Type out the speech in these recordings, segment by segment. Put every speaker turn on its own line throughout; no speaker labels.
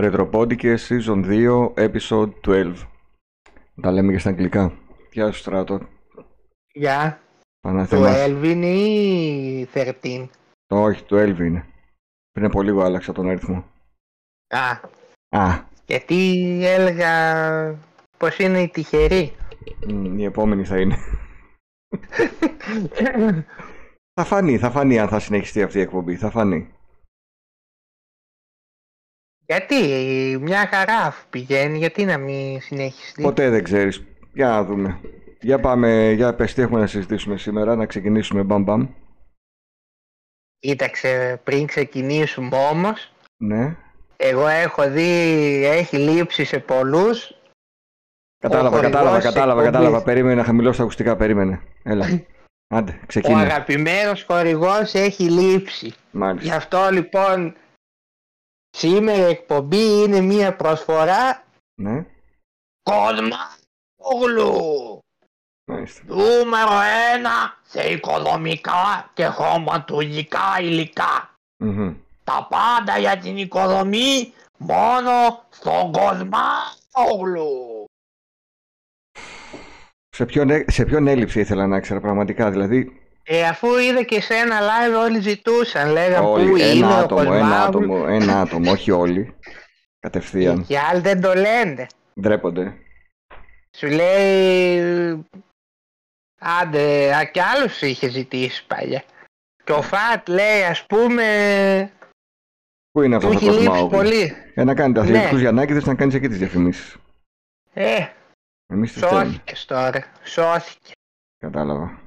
Ρετροπόντικες Season 2 Episode 12. Τα λέμε και στα αγγλικά. Γεια σου Στράτο.
Γεια. Το
Παναθεμάς.
12 είναι ή 13.
Το όχι, το 12 είναι. Πριν από λίγο άλλαξα τον αριθμό.
Α,
Α,
γιατί έλεγα πως είναι η τυχερή.
μ, η επόμενη θα είναι. θα φανεί, θα φανεί αν θα συνεχιστεί αυτή η εκπομπή. Θα φανεί.
Γιατί μια χαρά αφού πηγαίνει, γιατί να μην συνεχιστεί;
Ποτέ δεν ξέρεις. Για να δούμε. Για πάμε, για πες τι έχουμε να συζητήσουμε σήμερα, να ξεκινήσουμε μπαμ μπαμ.
Κοίταξε, πριν ξεκινήσουμε όμως,
Ναι.
εγώ έχω δει, έχει λείψει σε πολλούς.
Κατάλαβα,
χορηγός
κατάλαβα,
της
κατάλαβα,
εκπομπής.
κατάλαβα. Περίμενε να χαμηλώσω τα ακουστικά, περίμενε. Έλα. Άντε,
Ο
ξεκινά.
αγαπημένος χορηγός έχει λείψει. Γι'
Μάλιστα.
αυτό λοιπόν σήμερα η εκπομπή είναι μια προσφορά
Ναι,
Κοσμάγλου.
μάλιστα.
Νούμερο ένα σε οικοδομικά και χωματουργικά υλικά.
Μμμ.
Τα πάντα για την οικοδομή μόνο στον Κοσμάγλου.
Σε ποιον, έ- σε ποιον έλλειψη ήθελα να ξέρω πραγματικά, δηλαδή
Ε, αφού είδα και σε ένα live όλοι ζητούσαν, λέγαν πού
όλοι,
είναι
ένα
ο
άτομο, ένα
Κοσμάγλου.
άτομο, ένα άτομο, όχι όλοι.
Και,
Κατευθείαν.
και άλλοι δεν το λένε.
Ντρέπονται.
Σου λέει... Άντε, α, κι άλλους είχε ζητήσει παλιά. Και ο Φατ λέει, ας πούμε,
Πού είναι
του
αυτό
έχει
το
λείψει
κοσμάο.
πολύ.
Για να κάνει τα
Ναι.
αθλητικούς Γιαννάκηδες να κάνεις εκεί τις διαφημίσεις.
Ε,
Εμείς τις θέλουμε.
σώθηκες τώρα. Σώθηκε.
Κατάλαβα.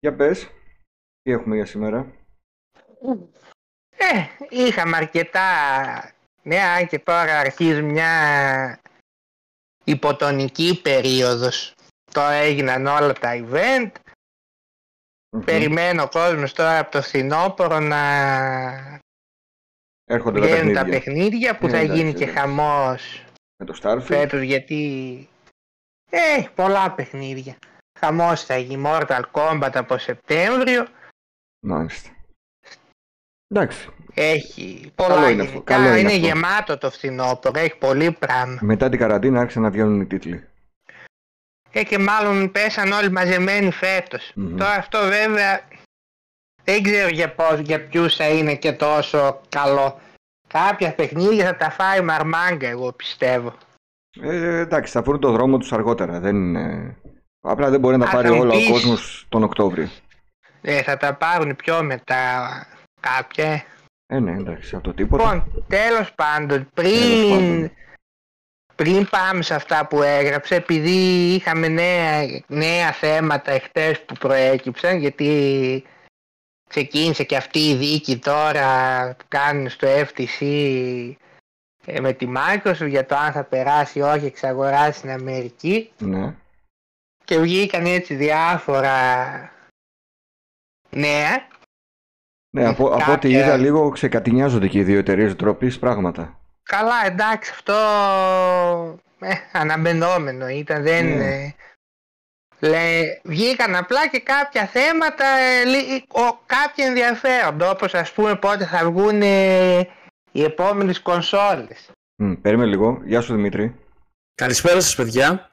Για πες, τι έχουμε για σήμερα;
Ε, είχαμε αρκετά. Ναι, αν και τώρα αρχίζει μια υποτονική περίοδος. Τώρα έγιναν όλα τα event.
Μμμ.
Περιμένω ο κόσμος τώρα από το φθινόπωρο να
Έρχονται τα
βγαίνουν τα
παιχνίδια.
παιχνίδια που
Ε,
θα
εντάξει,
γίνει και
εντάξει.
χαμός
Με το Starfield.
φέτος γιατί ε, έχει πολλά παιχνίδια. Χαμός θα γίνει Mortal Kombat από Σεπτέμβριο.
Μάλιστα. Εντάξει.
Έχει
Καλό
πολλά
είναι αυτό,
γενικά.
καλό είναι
είναι
αυτό.
γεμάτο το φθινόπωρο. Έχει πολύ πράγμα.
Μετά την καραντίνα άρχισαν να βγαίνουν οι τίτλοι.
Ε, και μάλλον πέσαν όλοι μαζεμένοι φέτος.
Μμμ.
Τώρα αυτό βέβαια δεν ξέρω για, πώς, για ποιους θα είναι και τόσο καλό. Κάποια παιχνίδια θα τα φάει μαρμάγκα εγώ πιστεύω.
Ε, εντάξει, θα βρουν το δρόμο τους αργότερα. Δεν είναι... Απλά δεν μπορεί να τα
Α,
πάρει
θα μου
όλα ο
πεις.
κόσμος τον Οκτώβριο.
Ε, θα τα πάρουν πιο μετά κάποια. ε.
Ε, ναι, εντάξει, από το τίποτα.
Λοιπόν, τέλος πάντων,
Τέλος
πριν,
πάντων.
πριν πάμε σε αυτά που έγραψε, επειδή είχαμε νέα, νέα θέματα εχθές που προέκυψαν, γιατί ξεκίνησε και αυτή η δίκη τώρα που κάνουν στο FTC ε, με τη Microsoft για το αν θα περάσει ή όχι εξαγοράσει στην Αμερική
Ναι.
Και βγήκαν έτσι διάφορα νέα
Ναι, από, από ό,τι
Κάποια-
είδα λίγο ξεκατηνιάζονται και οι δύο εταιρείες ντροπής πράγματα.
Καλά, εντάξει, αυτό ε, αναμενόμενο ήταν, δεν...
Ναι.
ε, λέει, βγήκαν απλά και κάποια θέματα, ε, λι- ο, κάποια ενδιαφέροντα, όπως ας πούμε πότε θα βγουν ε, οι επόμενες κονσόλες.
Μ, περίμενε λίγο. Γεια σου Δημήτρη.
Καλησπέρα σας παιδιά.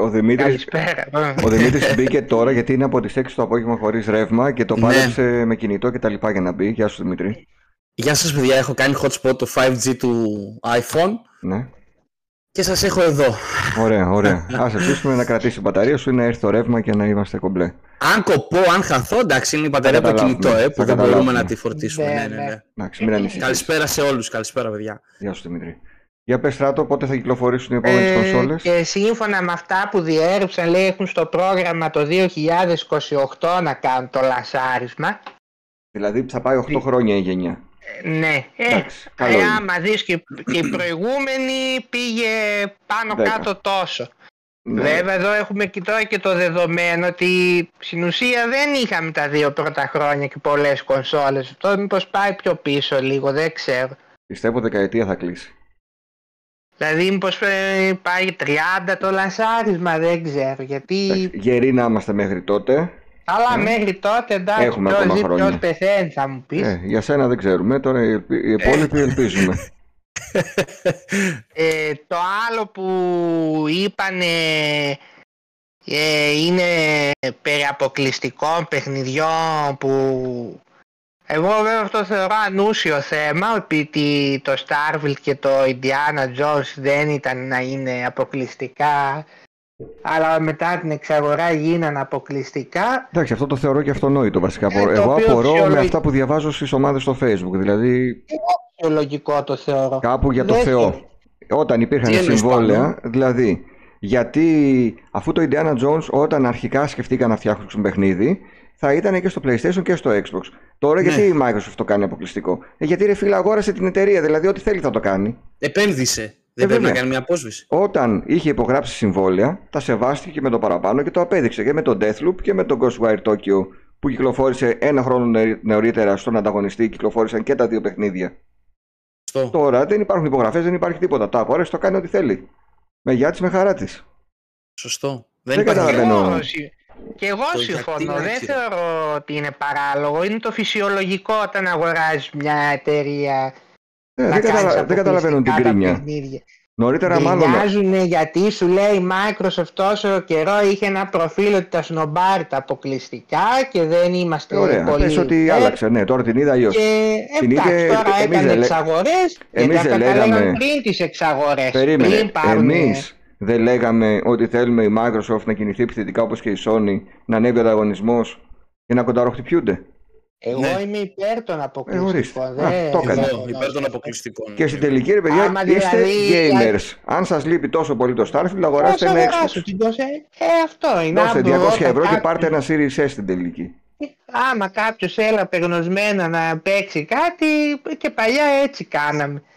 Ο Δημήτρης,
Καλησπέρα. ε.
ο Δημήτρης μπήκε τώρα γιατί είναι από τις 6 το απόγευμα χωρίς ρεύμα και το
Ναι.
πάλεψε με κινητό και τα λοιπά για να μπει. Γεια σου Δημήτρη.
Γεια σας παιδιά, έχω κάνει hotspot το 5G του iPhone
Ναι.
και σας έχω εδώ.
Ωραία, ωραία. Ας ελπίσουμε να κρατήσει η μπαταρία σου ή να έρθει το ρεύμα και να είμαστε κομπλέ.
Αν κοπώ, αν χαθώ, εντάξει είναι η μπαταρία από το
καταλάβουμε,
κινητό, ε,
θα
που δεν
καταλάβουμε.
μπορούμε να τη φορτίσουμε.
Ναι,
Ναι, ναι,
ναι.
ναι.
Εντάξει, μην ανησυχείς.
Καλησπέρα σε όλους, καλησπέρα παιδιά.
Γεια σου Δημήτρη. Για πες Στράτο, πότε θα κυκλοφορήσουν οι επόμενες
Ε,
κονσόλες;
και σύμφωνα με αυτά που διέρευσαν, λέει, έχουν στο πρόγραμμα το 2028 να κάνουν το λασάρισμα.
Δηλαδή θα πάει 8 χρόνια η γενιά.
Ε, Ναι, ε,
Εντάξει, καλό
ε,
είναι.
άμα δεις και, και η προηγούμενη πήγε πάνω
Δέκα.
κάτω τόσο.
Ναι.
Βέβαια εδώ έχουμε και τώρα και το δεδομένο ότι στην ουσία δεν είχαμε τα δύο πρώτα χρόνια και πολλές κονσόλες. Αυτό μήπως πάει πιο πίσω λίγο, δεν ξέρω.
Πιστεύω δεκαετία θα κλείσει.
Δηλαδή μήπως ε, πάει 30 το λασάρισμα, δεν ξέρω. Γιατί
Εντάξει, Γεροί να είμαστε μέχρι τότε.
Αλλά
Ε.
μέχρι τότε εντάξει,
Έχουμε
ποιος
ακόμα
ζει,
χρόνια.
ποιος πεθαίνει θα μου πεις.
Ε, για σένα δεν ξέρουμε, τώρα οι, οι υπόλοιποι ελπίζουμε.
Ε, το άλλο που είπανε ε, είναι περί αποκλειστικών παιχνιδιών που εγώ βέβαια αυτό θεωρώ ανούσιο θέμα ότι το Starfield και το Indiana Jones δεν ήταν να είναι αποκλειστικά αλλά μετά την εξαγορά γίνανε αποκλειστικά.
Εντάξει, αυτό το θεωρώ και αυτονόητο βασικά.
Ε,
Εγώ απορώ με αυτά που διαβάζω στις ομάδες στο Facebook. Δηλαδή,
Εγώ λογικό το θεωρώ.
κάπου για το
Δεν
Θεό. Όταν υπήρχαν
Τι εννοείς
συμβόλαια, δηλαδή, γιατί αφού το Indiana Jones όταν αρχικά σκεφτήκαν να φτιάξουν παιχνίδι, θα ήταν και στο PlayStation και στο Xbox. Τώρα
Ναι.
γιατί η Microsoft το κάνει αποκλειστικό; Ε, γιατί ρε φίλε αγόρασε την εταιρεία, δηλαδή ό,τι θέλει θα το κάνει.
Επένδυσε. Δεν
Ε,
πρέπει να
βέβαια.
κάνει μια απόσβηση.
Όταν είχε υπογράψει συμβόλαια, τα σεβάστηκε και με το παραπάνω και το απέδειξε και με τον Deathloop και με τον Ghostwire Tokyo που κυκλοφόρησε ένα χρόνο νωρί- νωρίτερα στον ανταγωνιστή, κυκλοφόρησαν και τα δύο παιχνίδια.
Στο.
Τώρα δεν υπάρχουν υπογραφές, δεν υπάρχει τίποτα. Τα αγόρασε, το κάνει ό,τι θέλει. Με γεια της, με χαρά της.
Σωστό. Δεν,
Δεν
υπάρχει
καταλαβαίνω.
Και
λόγο.
εγώ, συ- και εγώ
Το
συμφωνώ.
γιατί να
Δεν
έχει, ρε.
θεωρώ ότι είναι παράλογο. Είναι το φυσιολογικό όταν αγοράζεις μια εταιρεία.
Ε,
να
δεν, καταλα-
κάνεις
δεν καταλαβαίνω την
αποκλειστικά τα
κρίνια.
παιχνίδια.
Νωρίτερα, μάλλον.
Γκρινιάζουν γιατί σου λέει η Microsoft τόσο καιρό είχε ένα προφίλ ότι τα σνομπάρει τα αποκλειστικά και δεν είμαστε
Ε, Ωραία,
πολύ
πες ότι
υπέρ.
άλλαξε. Ναι, τώρα την είδα αλλιώς.
Και
Την
εντάξει,
είχε-
τώρα
εμείς
έκανε
δεν λέ-
εξαγορές
εμείς
γιατί
δεν
αυτά τα
λέγαμε-
λέγανε πριν τις εξαγορές.
Περίμενε.
Πριν πάρουν...
Εμεί δεν λέγαμε ότι θέλουμε η Microsoft να κινηθεί επιθετικά όπως και η Sony, να ανέβει ο ανταγωνισμός και να κονταροχτυπιούνται.
Εγώ
Ναι.
είμαι υπέρ των
ορίστε.
αποκλειστικών.
Α,
δεν-
το έκανε.
Εγώ, υπέρ των αποκλειστικών.
Και στην τελική, ρε παιδιά,
Άμα
είστε
δηλαδή-
gamers. Αν σας λείπει τόσο πολύ το Starfield,
Πώς
αγοράστε ένα
αγοράσω
Xbox.
την τόση- Ε, αυτό είναι.
Δώστε
Αν
200
όταν
ευρώ και
κάποιος-
πάρτε ένα Series S στην τελική.
Άμα κάποιος έλα περνοσμένα να παίξει κάτι και παλιά έτσι κάναμε.
Ε, δεν
Όταν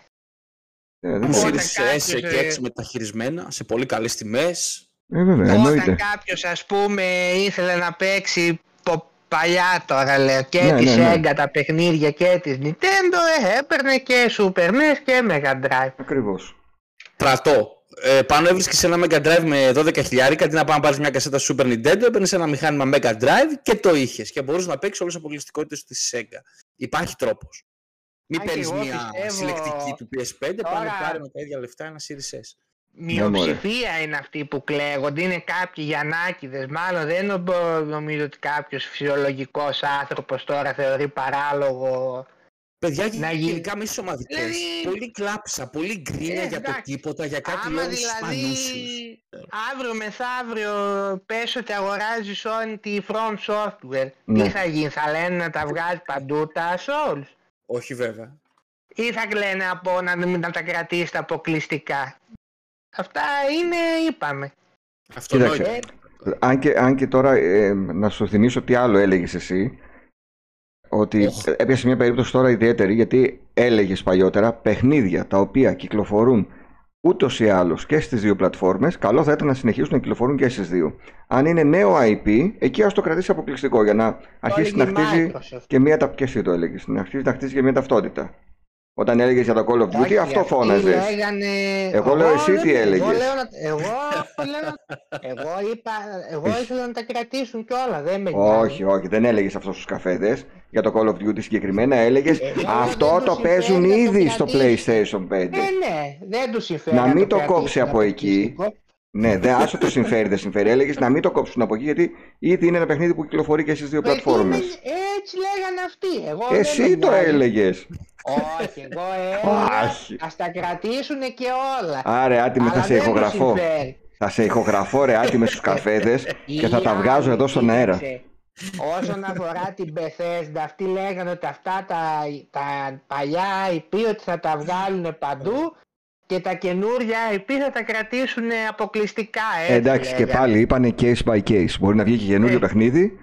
μπορεί.
Series S
κάποιος,
και
ε,
X μεταχειρισμένα σε πολύ καλές τιμές.
Ε, βέβαια,
Όταν
εννοείται.
κάποιος ας πούμε ήθελε να παίξει πο- παλιά τώρα λέω και
Ναι,
της
ναι, ναι.
Sega τα παιχνίδια και της Nintendo ε, έπαιρνε και Super NES και Mega Drive.
Ακριβώς.
Πρατό. Ε, πάνω έβρισκες ένα Mega Drive με 12 χιλιάρικα αντί να πάει να πάρεις μια κασέτα Super Nintendo, έπαιρνες ένα μηχάνημα Mega Drive και το είχες. Και μπορούσες να παίξεις όλες τις αποκλειστικότητες της Sega. Υπάρχει τρόπος. Μην
Αν και
παίρνεις
εγώ
μια
πιστεύω-
συλλεκτική του PS5,
Τώρα-
πάνε πάρει με τα ίδια λεφτά ένα Series S.
Μειοψηφία είναι αυτοί που κλαίγονται, είναι κάποιοι γιαννάκιδες, μάλλον δεν νο- νομίζω ότι κάποιος φυσιολογικός άνθρωπος τώρα θεωρεί παράλογο
Παιδιά,
Να γίνει-
γενικά με ομαδικές.
Δηλαδή-
Πολύ κλάψα, πολύ γκρίνια
Ε,
για το
εντάξει.
τίποτα, για κάτι
Άμα
λόγους
δηλαδή
ανούσιους.
αύριο μεθαύριο πες ότι αγοράζεις Sony τη From Software,
Ναι.
τι θα γίνει, θα λένε να τα βγάζει παντού τα Souls
Όχι βέβαια.
ή θα λένε από να, μην- να τα κρατήσει τα αποκλειστικά. Αυτά είναι, είπαμε.
Αυτονόητο.
Κοίταξε. Αν και, αν και τώρα ε, να σου θυμίσω τι άλλο έλεγες εσύ ότι
Οχ.
έπιασε μια περίπτωση τώρα ιδιαίτερη γιατί έλεγες παλιότερα παιχνίδια τα οποία κυκλοφορούν ούτως ή άλλως και στις δύο πλατφόρμες καλό θα ήταν να συνεχίσουν να κυκλοφορούν και στις δύο. Αν είναι νέο IP, εκεί ας το κρατήσει αποκλειστικό για να αρχίσει να
έλεγε η
χτίζει
Microsoft.
και μια, τα- και εσύ το έλεγες, να αρχίσει να χτίζει και μια ταυτότητα. Όταν έλεγες για το Call of Duty
Όχι,
αυτό
αυτοί
φώναζες.
λέγανε-
Εγώ λέω εσύ
δεν-
τι
εγώ
έλεγες.
λέω να- Εγώ, λέω να- εγώ είπα, εγώ ήθελα να τα κρατήσουν κιόλα, δεν με νοιάζει.
Όχι, όχι, δεν έλεγες αυτός στου καφέδες. Για το Call of Duty συγκεκριμένα έλεγες
Εγώ
Αυτό
δεν
το
τους
παίζουν
συμφέρει να το
ήδη στο
κρατήσουν».
PlayStation 5.
Ε, ναι, δεν τους συμφέρει.
Να μην το
κρατήσουν
κόψει από εκεί.
αποκλειστικό.
Ναι, δεν άσο το συμφέρει, δεν συμφέρει. Έλεγες να μην το κόψουν από εκεί γιατί ήδη είναι ένα παιχνίδι που κυκλοφορεί και στις δύο
Ε, τι με-
πλατφόρμες.
Έτσι λέγανε αυτοί. Εγώ δεν
Εσύ
με
το
νοιάζει.
έλεγες.
Όχι, εγώ έλεγα.
Όχι.
Α τα κρατήσουν και όλα.
Άρε, άτιμε, θα
Αλλά
σε
δεν τους
ηχογραφώ.
συμφέρει.
Θα σε ηχογραφώ, ρε, άτιμε στους καφέδες και θα
Η
τα βγάζω
άλλη
εδώ στον αέρα.
κοίταξε, Όσον αφορά την Bethesda, αυτοί λέγανε ότι αυτά τα, τα παλιά IP ότι θα τα βγάλουν παντού και τα καινούρια IP θα τα κρατήσουν αποκλειστικά. Έτσι
Ε, εντάξει, και
λέγανε.
πάλι είπανε case by case. Μπορεί να βγει και καινούριο
Ε.
παιχνίδι.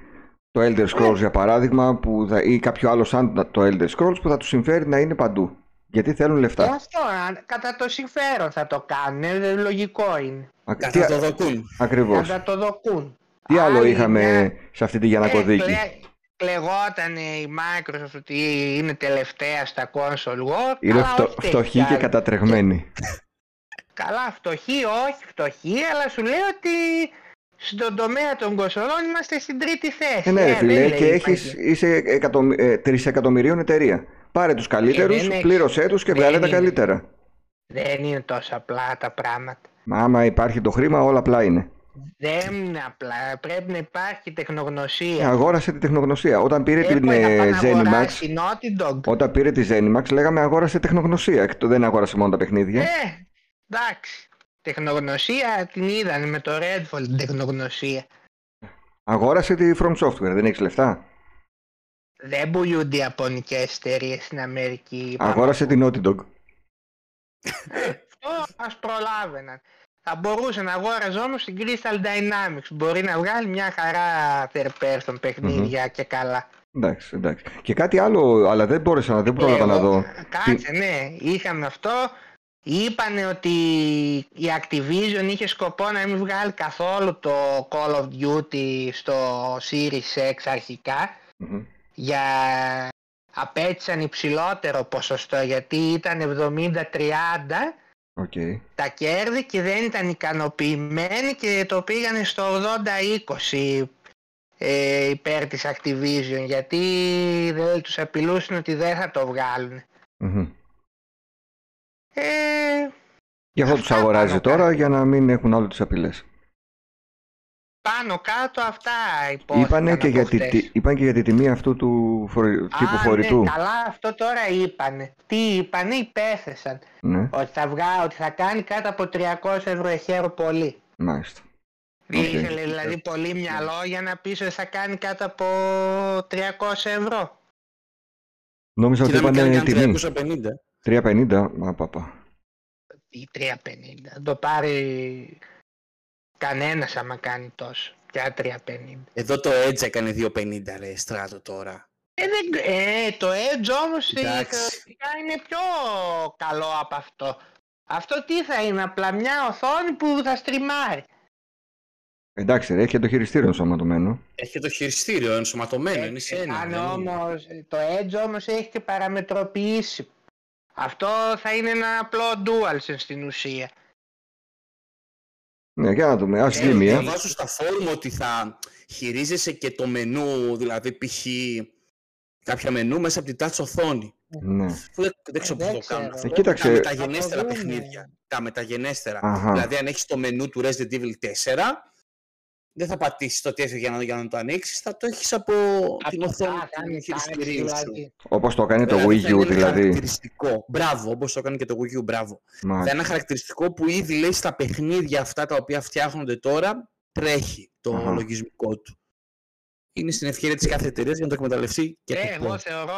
Το Elder Scrolls για παράδειγμα, που θα, ή κάποιο άλλο σαν το Elder Scrolls που θα του συμφέρει να είναι παντού. Γιατί θέλουν
Ε,
λεφτά.
αυτό, αν- κατά το συμφέρον θα το κάνουν, ε, λογικό είναι.
Α, τι,
Κατά το δοκούν.
ακριβώς.
Θα το δοκούν.
Τι άλλο
Άλλη
είχαμε
μια-
σε αυτή τη
Ε,
Γιανακωδίκη.
κλε- Κλεγόταν η Microsoft ότι είναι τελευταία στα console war.
Είναι
αλλά
φτω,
όχι τέτοια
φτωχή και
άλλα.
κατατρεγμένη.
Καλά, φτωχή, όχι φτωχή, αλλά σου λέει ότι στον τομέα των κονσολών είμαστε στην τρίτη θέση.
Ε, ναι, ρε
Ε,
φίλε,
δεν λέει,
και έχεις,
υπάρχει.
είσαι εκατομμυ... ε, τρισεκατομμυρίων εταιρεία. Πάρε τους καλύτερους,
δεν έχεις.
πλήρωσέ τους και
Δεν
βγάλε τα
είναι.
καλύτερα.
Δεν είναι τόσο απλά τα πράγματα.
Μα άμα υπάρχει το χρήμα, όλα απλά είναι.
Δεν είναι απλά. Πρέπει να υπάρχει
Ε,
τεχνογνωσία.
αγόρασε τη τεχνογνωσία. Όταν πήρε
Δεν
την
μπορεί να πάει
ε,
να
Zenimax,
αγοράσει την Naughty Dog.
όταν πήρε τη Zenimax, λέγαμε αγόρασε τεχνογνωσία. Εκ- Δεν αγόρασε μόνο τα παιχνίδια.
Ε, εντάξει. Τεχνογνωσία την είδανε με το Redfall την τεχνογνωσία.
Αγόρασε τη From Software. Δεν έχεις λεφτά;
Δεν πουλούνται οι Ιαπωνικές εταιρείες στην Αμερική.
Αγόρασε την Naughty Dog.
Αυτό ας προλάβαιναν. Θα μπορούσε να αγόραζε όμως την Crystal Dynamics. Μπορεί να βγάλει μια χαρά third person παιχνίδια και καλά.
Εντάξει, εντάξει. Και κάτι άλλο, αλλά δεν μπόρεσα να δεν πρόλαβα να
Εγώ-
δω.
Κάτσε, ναι. Είχαμε αυτό. Είπανε ότι η Activision είχε σκοπό να μην βγάλει καθόλου το Call of Duty στο Series X αρχικά
Μμμ.
γιατί απαίτησαν υψηλότερο ποσοστό γιατί ήταν 70-30
Οκ.
τα κέρδη και δεν ήταν ικανοποιημένοι και το πήγανε στο 80-20 ε, υπέρ της Activision γιατί δεν τους απειλούσαν ότι δεν θα το βγάλουν.
Μμμ.
Ε,
Γι' αυτό
Αυτά
τους αγοράζει
πάνω
τώρα
κάτω.
για να μην έχουν άλλο τις απειλές.
πάνω κάτω αυτά ειπώθηκαν
Είπανε και,
από
για τη,
χτες.
τι- είπαν και για τη τιμή αυτού του φορε- τύπου
Α,
φορητού.
Ναι, καλά αυτό τώρα είπανε. Τι είπανε, υπέθεσαν.
Ναι,
Ότι θα, βγά, ότι θα κάνει κάτω από 300 ευρώ ε χαίρω πολύ.
μάλιστα. Οκ.
Ήθελε δηλαδή πολύ μυαλό για να πεις ότι θα κάνει κάτω από 300 ευρώ.
Νόμιζα ότι
Κοίταμε
είπαν
και
τιμή.
350.
350. Μα παπα.
Ή 350. Δεν το πάρει κανένας άμα κάνει τόσο. Πια 350.
Εδώ το Edge έκανε 250 ρε στράτο τώρα.
Ε, δεν- ε, το Edge όμως ε,
Εντάξει.
θεωρητικά είναι πιο καλό από αυτό. Αυτό τι θα είναι, απλά μια οθόνη που θα στριμάρει.
Εντάξει, ρε, έχει και το χειριστήριο ενσωματωμένο.
Έχει και το χειριστήριο ενσωματωμένο, είναι σε ένα.
Αν
δεν είναι.
όμως, το Edge όμως έχει και παραμετροποιήσει. Αυτό θα είναι ένα απλό DualSense στην ουσία.
Ναι, για να δούμε. Ας
Ε,
γίνει, ε.
Διαβάζω στα φόρουμ ότι θα χειρίζεσαι και το μενού, δηλαδή π.χ. κάποια μενού μέσα από την touch οθόνη.
Ναι.
Που δεν, δεν ξέρω
Ε,
πώς
δεν
το κάνουν
ξέρω.
αυτό.
Ε, κοίταξε.
Τα μεταγενέστερα
Θα το δούμε.
παιχνίδια. Τα μεταγενέστερα.
Αχα.
Δηλαδή αν έχεις το μενού του Resident Evil 4, δεν θα πατήσεις το 4 για να, για να το ανοίξεις, θα το έχεις από την
Αυτό
οθόνη
θα κάνει
του χειριστηρίου
τάξη,
σου.
δηλαδή.
Όπως το έκανε το
Δηλαδή, θα
Wii U,
είναι
δηλαδή.
χαρακτηριστικό. Μπράβο, όπως το έκανε και το Wii U, μπράβο. Θα είναι
Μάλιστα.
ένα χαρακτηριστικό που ήδη λέει στα παιχνίδια αυτά τα οποία φτιάχνονται τώρα, τρέχει το
Αχα.
λογισμικό του. Είναι στην ευκαιρία της κάθε εταιρείας για να το εκμεταλλευτεί και
Ε,
το
εγώ
πώς.
θεωρώ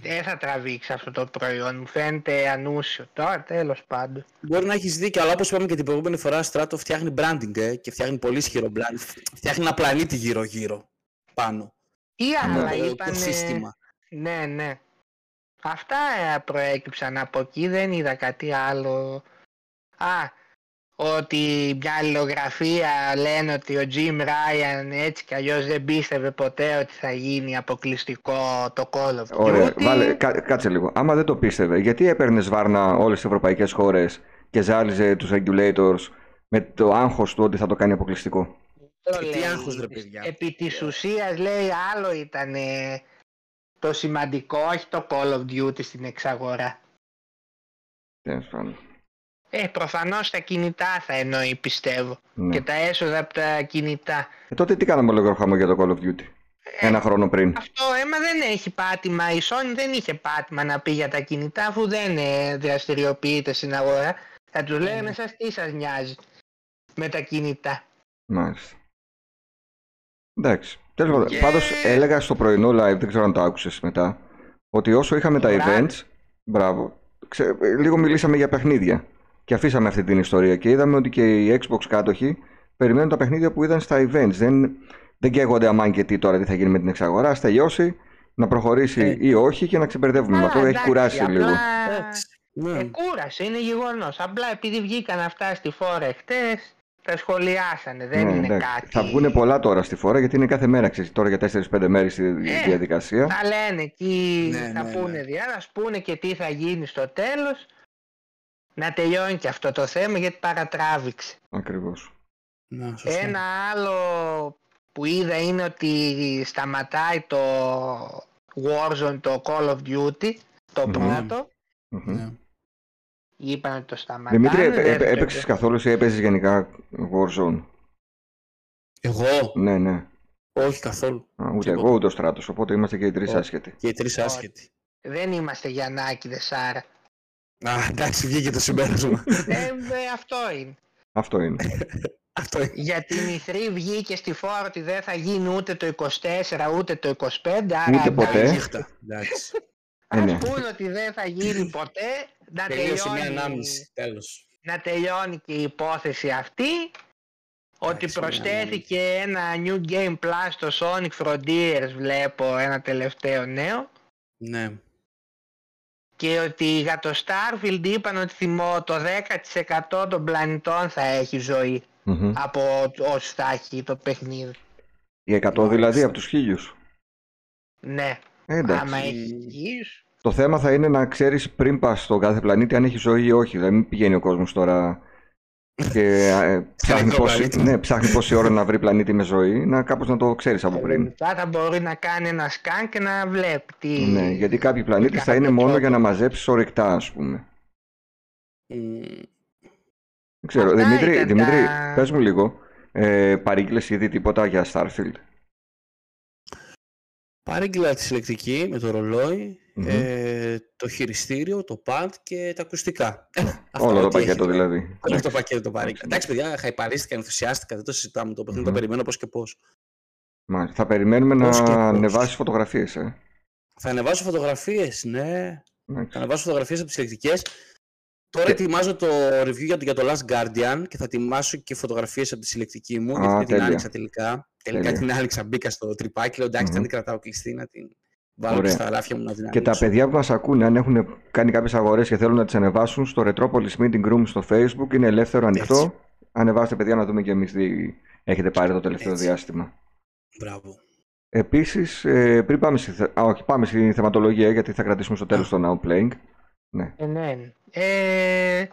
δεν θα τραβήξει αυτό το προϊόν. Μου φαίνεται ανούσιο. Τώρα τέλος πάντων.
Μπορεί να έχεις δίκιο, αλλά όπως είπαμε και την προηγούμενη φορά, Στράτο φτιάχνει branding ε, και φτιάχνει πολύ ισχυρό branding. Φτιάχνει ένα πλανήτη γύρω-γύρω πάνω.
Τι άλλα
Το
είπανε;
οικοσύστημα.
Ναι, ναι. Αυτά ε, προέκυψαν από εκεί, δεν είδα κάτι άλλο. Α, ότι μια αλληλογραφία λένε ότι ο Jim Ryan έτσι κι αλλιώς δεν πίστευε ποτέ ότι θα γίνει αποκλειστικό το Call of Duty.
Ωραία, βάλε, κά- κάτσε λίγο. Άμα δεν το πίστευε, γιατί έπαιρνες βάρνα όλες τις ευρωπαϊκές χώρες και ζάλιζε τους regulators με το άγχος του ότι θα το κάνει αποκλειστικό;
Το
Και τι
λέει.
άγχος, ρε παιδιά.
Επί της ουσίας λέει άλλο ήταν το σημαντικό, όχι το Call of Duty στην εξαγορά.
Τέλος πάντων.
Ε, προφανώς τα κινητά θα εννοεί πιστεύω.
Ναι.
Και τα έσοδα από τα κινητά.
Ε, τότε τι κάναμε λόγω χαμό για το Call of Duty; Ένα χρόνο πριν.
Αυτό έμα δεν έχει πάτημα. Η Sony δεν είχε πάτημα να πει για τα κινητά αφού δεν ε, δραστηριοποιείται στην αγορά. Θα τους λέγανε σας τι σας νοιάζει με τα κινητά.
Μάλιστα. Εντάξει. Τέλος πάντων,
Και-
πάντως έλεγα στο πρωινό live, δεν ξέρω αν το άκουσες μετά, ότι όσο είχαμε τα
Μπράβο.
events, μπράβο, ξε- λίγο μιλήσαμε για παιχνίδια και αφήσαμε αυτή την ιστορία και είδαμε ότι και οι Xbox κάτοχοι περιμένουν τα παιχνίδια που είδαν στα events. Δεν, δεν καίγονται αμάν και τι τώρα τι θα γίνει με την εξαγορά, ας τελειώσει, να προχωρήσει
Ε.
ή όχι και να ξεμπερδεύουμε με
Α,
αυτό. Έχει
εντάξει,
κουράσει
απλά-
λίγο.
Εντάξει. Ναι.
Ε, κούρασε, είναι γεγονός. Απλά επειδή βγήκαν αυτά στη φόρα χτες, τα σχολιάσανε. Δεν
Ναι,
είναι
εντάξει.
κάτι.
Θα βγουν πολλά τώρα στη φορά γιατί είναι κάθε μέρα, ξέρεις, τώρα για 4-5 μέρες η
Ε,
διαδικασία.
Θα λένε εκεί,
Ναι,
θα
ναι,
πούνε
ναι.
διά, να πούνε και τι θα γίνει στο τέλος. Να τελειώνει και αυτό το θέμα γιατί παρατράβηξε.
Ακριβώς.
Ναι, σωστά.
Ένα άλλο που είδα είναι ότι σταματάει το Warzone, το Call of Duty, το
Μμμ.
πρώτο.
Μμμ.
Ναι.
είπαν ότι το σταματάνε.
Δημήτρη, έπαι-
δεν
έπαι-
έπαιζε.
έπαιξες καθόλου ή έπαιζες γενικά Warzone;
Εγώ,
Ναι, ναι.
όχι καθόλου.
Α, ούτε
Τίποτα.
εγώ ούτε ο Στράτος, οπότε είμαστε και οι τρεις
Όχι.
άσχετοι.
Και οι τρεις άσχετοι.
Δεν είμαστε Γιαννάκηδες άρα.
Α, εντάξει, βγήκε το συμπέρασμα.
ε, ε, αυτό είναι.
Αυτό είναι.
Αυτό είναι.
Για την E3 βγήκε στη φόρα ότι δεν θα γίνει ούτε το 24 ούτε το 25, άρα
Ούτε ποτέ.
εντάξει.
Νύχτα. Εντάξει.
Ε, ναι.
Ας πούνε ότι δεν θα γίνει ποτέ, να
Τελείωσε μια
τελειώνει,
ανάμνηση. Τέλος.
να τελειώνει και η υπόθεση αυτή, ότι
Εντάξει, μια
προσθέθηκε ένα New Game Plus στο Sonic Frontiers, βλέπω ένα τελευταίο νέο,
Ναι.
Και ότι για το Starfield είπαν ότι θυμώ το 10% των πλανητών θα έχει ζωή
Μμμ.
από όσους θα έχει το παιχνίδι.
Οι 100 δηλαδή
Μάλιστα.
από τους χίλιους.
Ναι,
Ε, εντάξει.
άμα έχεις γύρους.
Το θέμα θα είναι να ξέρεις πριν πας στον κάθε πλανήτη αν έχει ζωή ή όχι. Δηλαδή μην πηγαίνει ο κόσμος τώρα και ε, ψάχνει,
Ψάχνει
πόση,
πλανήτη.
ναι, ψάχνει πόση ώρα να βρει πλανήτη με ζωή, να κάπως να το ξέρεις από πριν.
Μετά θα μπορεί να κάνει ένα σκάν και να βλέπει τι...
Ναι, γιατί κάποιοι πλανήτες θα
κάθε
είναι μόνο
τρόπο.
για να μαζέψεις ορυκτά, ας πούμε.
Μμ,
Δεν ξέρω,
Αυτά
Δημήτρη,
ήταν
Δημήτρη
τα-
πες μου λίγο, ε, παρήγγειλες ήδη τίποτα για Starfield;
Παρήγγειλα τη συλλεκτική με το ρολόι,
Μμμ.
ε, το χειριστήριο, το pad και τα ακουστικά. Ε, αυτά
Όλο το
ό,τι έχει
πακέτο
τώρα.
δηλαδή.
Όλο το πακέτο το παρήγγειλα. Εντάξει, παιδιά, χαϊπαρίστηκα, ενθουσιάστηκα, δεν το συζητάμε το παιχνίδι,
Μμμ.
το περιμένω πώς και πώς.
Μάλιστα. Θα περιμένουμε να
Πώς και πώς.
ανεβάσεις φωτογραφίες, ε.
Θα ανεβάσω φωτογραφίες, ναι.
Εντάξει.
Θα ανεβάσω φωτογραφίες από τις συλλεκτικέ. Τώρα
Και-
ετοιμάζω το review για το, για το Last Guardian και θα ετοιμάσω και φωτογραφίες από τη συλλεκτική μου.
Α,
γιατί δεν την
τέλεια.
άνοιξα τελικά. Τελικά
Τέλεια.
την άνοιξα, μπήκα στο τρυπάκι. Λέω εντάξει,
Μμμ.
δεν την κρατάω κλειστή να την βάλω
Ωραία.
και στα ράφια μου να την
Και τα
ανοίξω.
παιδιά που μας ακούνε, αν έχουν κάνει κάποιες αγορές και θέλουν να τις ανεβάσουν στο Retropolis Meeting Room στο Facebook, είναι ελεύθερο, ανοιχτό.
Έτσι.
Ανεβάστε παιδιά να δούμε και εμείς τι έχετε πάρει το τελευταίο
Έτσι.
διάστημα.
Μπράβο.
Επίσης, ε, πριν πάμε στη, θε- α, όχι, πάμε στη θεματολογία γιατί θα κρατήσουμε στο τέλος το Now Playing. Ναι.
Ε, ναι. Ε,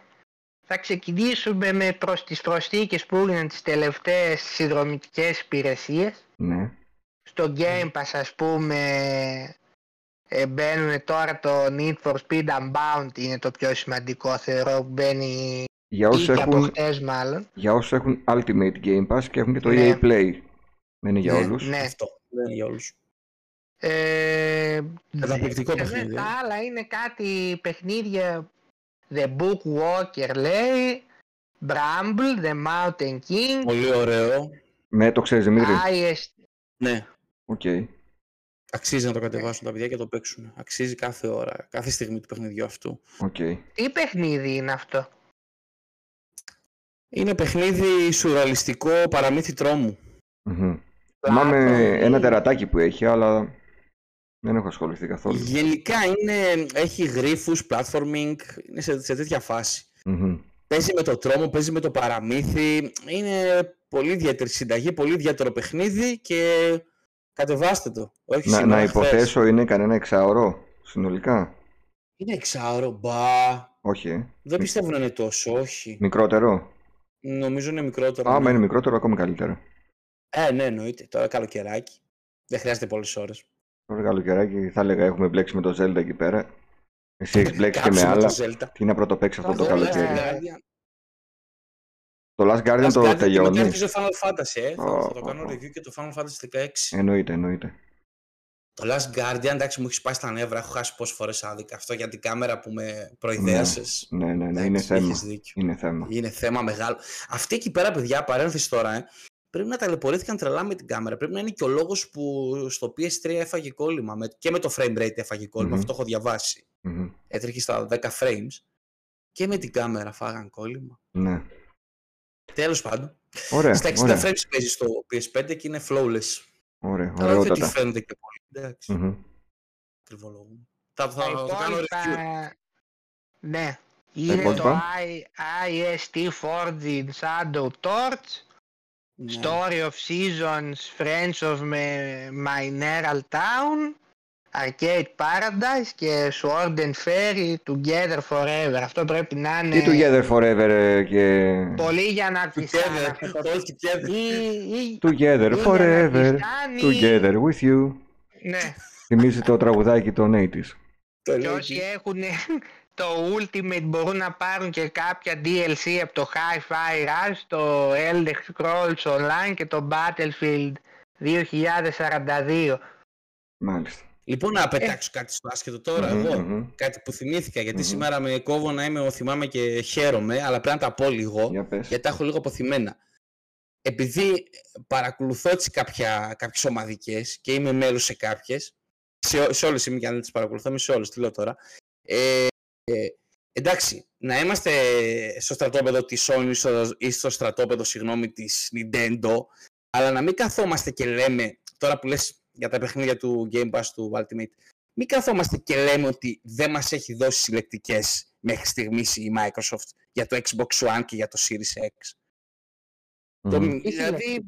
θα ξεκινήσουμε με προς τις προσθήκες που έγιναν τις τελευταίες συνδρομητικές υπηρεσίες.
ναι.
Στο Game Pass ας πούμε ε, μπαίνουν τώρα το Need for Speed Unbound είναι το πιο σημαντικό θεωρώ που μπαίνει
Για όσους,
ή και από
έχουν,
χτες μάλλον.
για όσους έχουν Ultimate Game Pass και έχουν και το
Ναι.
EA Play. Δεν είναι για
Ναι,
όλους.
Ναι.
Αυτό. Δεν είναι για όλους.
Ε,
Καταπληκτικό
και
παιχνίδι,
Τα
ε.
άλλα είναι κάτι παιχνίδια The Book Walker λέει Bramble, The Mountain King,
Πολύ ωραίο.
Ναι, το ξέρεις Δημήτρη.
IS...
Ναι.
Οκ.
Αξίζει να το κατεβάσουν τα παιδιά και το παίξουν. Αξίζει κάθε ώρα, κάθε στιγμή του παιχνιδιού αυτού.
Οκ.
Τι παιχνίδι είναι αυτό;
Είναι παιχνίδι σουραλιστικό παραμύθι τρόμου.
Μμμ. Θυμάμαι
Πλάτων,
ένα
ή-
τερατάκι που έχει, αλλά δεν έχω ασχοληθεί καθόλου.
Γενικά είναι, έχει γρίφους, platforming, είναι σε, σε τέτοια φάση.
Μμμ.
Παίζει με το τρόμο, παίζει με το παραμύθι. Είναι πολύ ιδιαίτερη συνταγή, πολύ ιδιαίτερο παιχνίδι και κατεβάστε το. Όχι
Να,
σήμερα,
να
χθες.
υποθέσω είναι κανένα εξάωρο συνολικά.
Είναι εξάωρο, μπα.
Όχι. ε.
Δεν πιστεύω να είναι τόσο, όχι.
Μικρότερο.
Νομίζω είναι μικρότερο.
Άμα
ναι.
είναι μικρότερο, ακόμη καλύτερα.
Ε, ναι, εννοείται. Τώρα καλοκαιράκι. Δεν χρειάζεται πολλές ώρες.
Τώρα καλοκαιράκι θα έλεγα έχουμε μπλέξει με το Zelda εκεί πέρα. Εσύ έχεις μπλέξει και με
Κάψουμε
άλλα.
το Zelda.
Τι να πρωτοπαίξει αυτό το
Το
καλοκαίρι.
Last
Guardian.
Το Last Guardian
Last
το
Guardian και μετά
τελειώνει.
αρχίζει το Final Fantasy, ε. Θα, θα το
Ω,
κάνω
ω, ω.
review και το Final Fantasy 16.
Εννοείται, εννοείται.
Το Last Guardian, εντάξει, μου έχει σπάσει τα νεύρα. Έχω χάσει πόσες φορές άδικα. Αυτό για την κάμερα που με προειδέασες.
Ναι, ναι, ναι, είναι θέμα. Είναι θέμα.
Είναι θέμα μεγάλο. Αυτή εκεί πέρα, παιδιά, παρένθεση τώρα, ε, πρέπει να ταλαιπωρήθηκαν τρελά με την κάμερα. Πρέπει να είναι και ο λόγος που στο PS3 έφαγε κόλλημα. Με, και με το frame rate έφαγε κόλλημα.
Μμμ.
Αυτό έχω διαβάσει.
Μμμ.
Έτρεχε στα 10 frames. Και με την κάμερα φάγαν κόλλημα.
Ναι.
Τέλος πάντων.
Ωραία,
Στα 60
ωραία,
frames παίζει στο PS5 και είναι flawless.
ωραία,
Αλλά όχι ότι
ωραιότατα.
φαίνεται και πολύ. Εντάξει,
Μμμ.
κρυβολογούμε. Θα, θα,
Τα
θα το κάνω review.
υπόλοιπα... Ναι. Είναι το
υπόλοιπα;
I- IST Forged Shadow Torch,
Ναι.
Story of Seasons, Friends of Me- Mineral Town, Arcade Paradise και Sword and Fairy Together Forever. Αυτό πρέπει να
Τι
είναι
Together Forever ε, και...
πολύ για να πιστάνε
Together,
αυτό το
all together.
ή, ή,
Together
ή για να
Forever,
πιστάνει-
Together with you.
Ναι.
Θυμίζει το τραγουδάκι των 80's.
Το
Και
λέει
όσοι
εκεί.
έχουν το Ultimate μπορούν να πάρουν και κάποια DLC από το Hi-Fi Rush, το Elder Scrolls Online και το Battlefield 2042.
Μάλιστα.
Λοιπόν, να πετάξω κάτι στο άσχετο τώρα,
Μμμ,
εγώ.
μμμ.
Κάτι που θυμήθηκα, γιατί
Μμμ.
σήμερα με κόβω να είμαι, θυμάμαι και χαίρομαι, αλλά πρέπει να τα πω λίγο,
Για πες.
γιατί τα έχω λίγο αποθυμένα. Επειδή παρακολουθώ έτσι κάποια, κάποιες ομαδικές και είμαι μέλος σε κάποιες, σε, σε όλες είμαι και αν δεν τις παρακολουθώ, είμαι σε όλες, τι λέω τώρα. Ε, ε, εντάξει, να είμαστε στο στρατόπεδο της Sony στο- ή στο στρατόπεδο, συγγνώμη, της Nintendo, αλλά να μην καθόμαστε και λέμε, τώρα που λες για τα παιχνίδια του Game Pass του Ultimate, μην καθόμαστε και λέμε ότι δεν μας έχει δώσει συλλεκτικές μέχρι στιγμής η Microsoft για το Xbox One και για το Series X. Το,
Μμμ.
δηλαδή,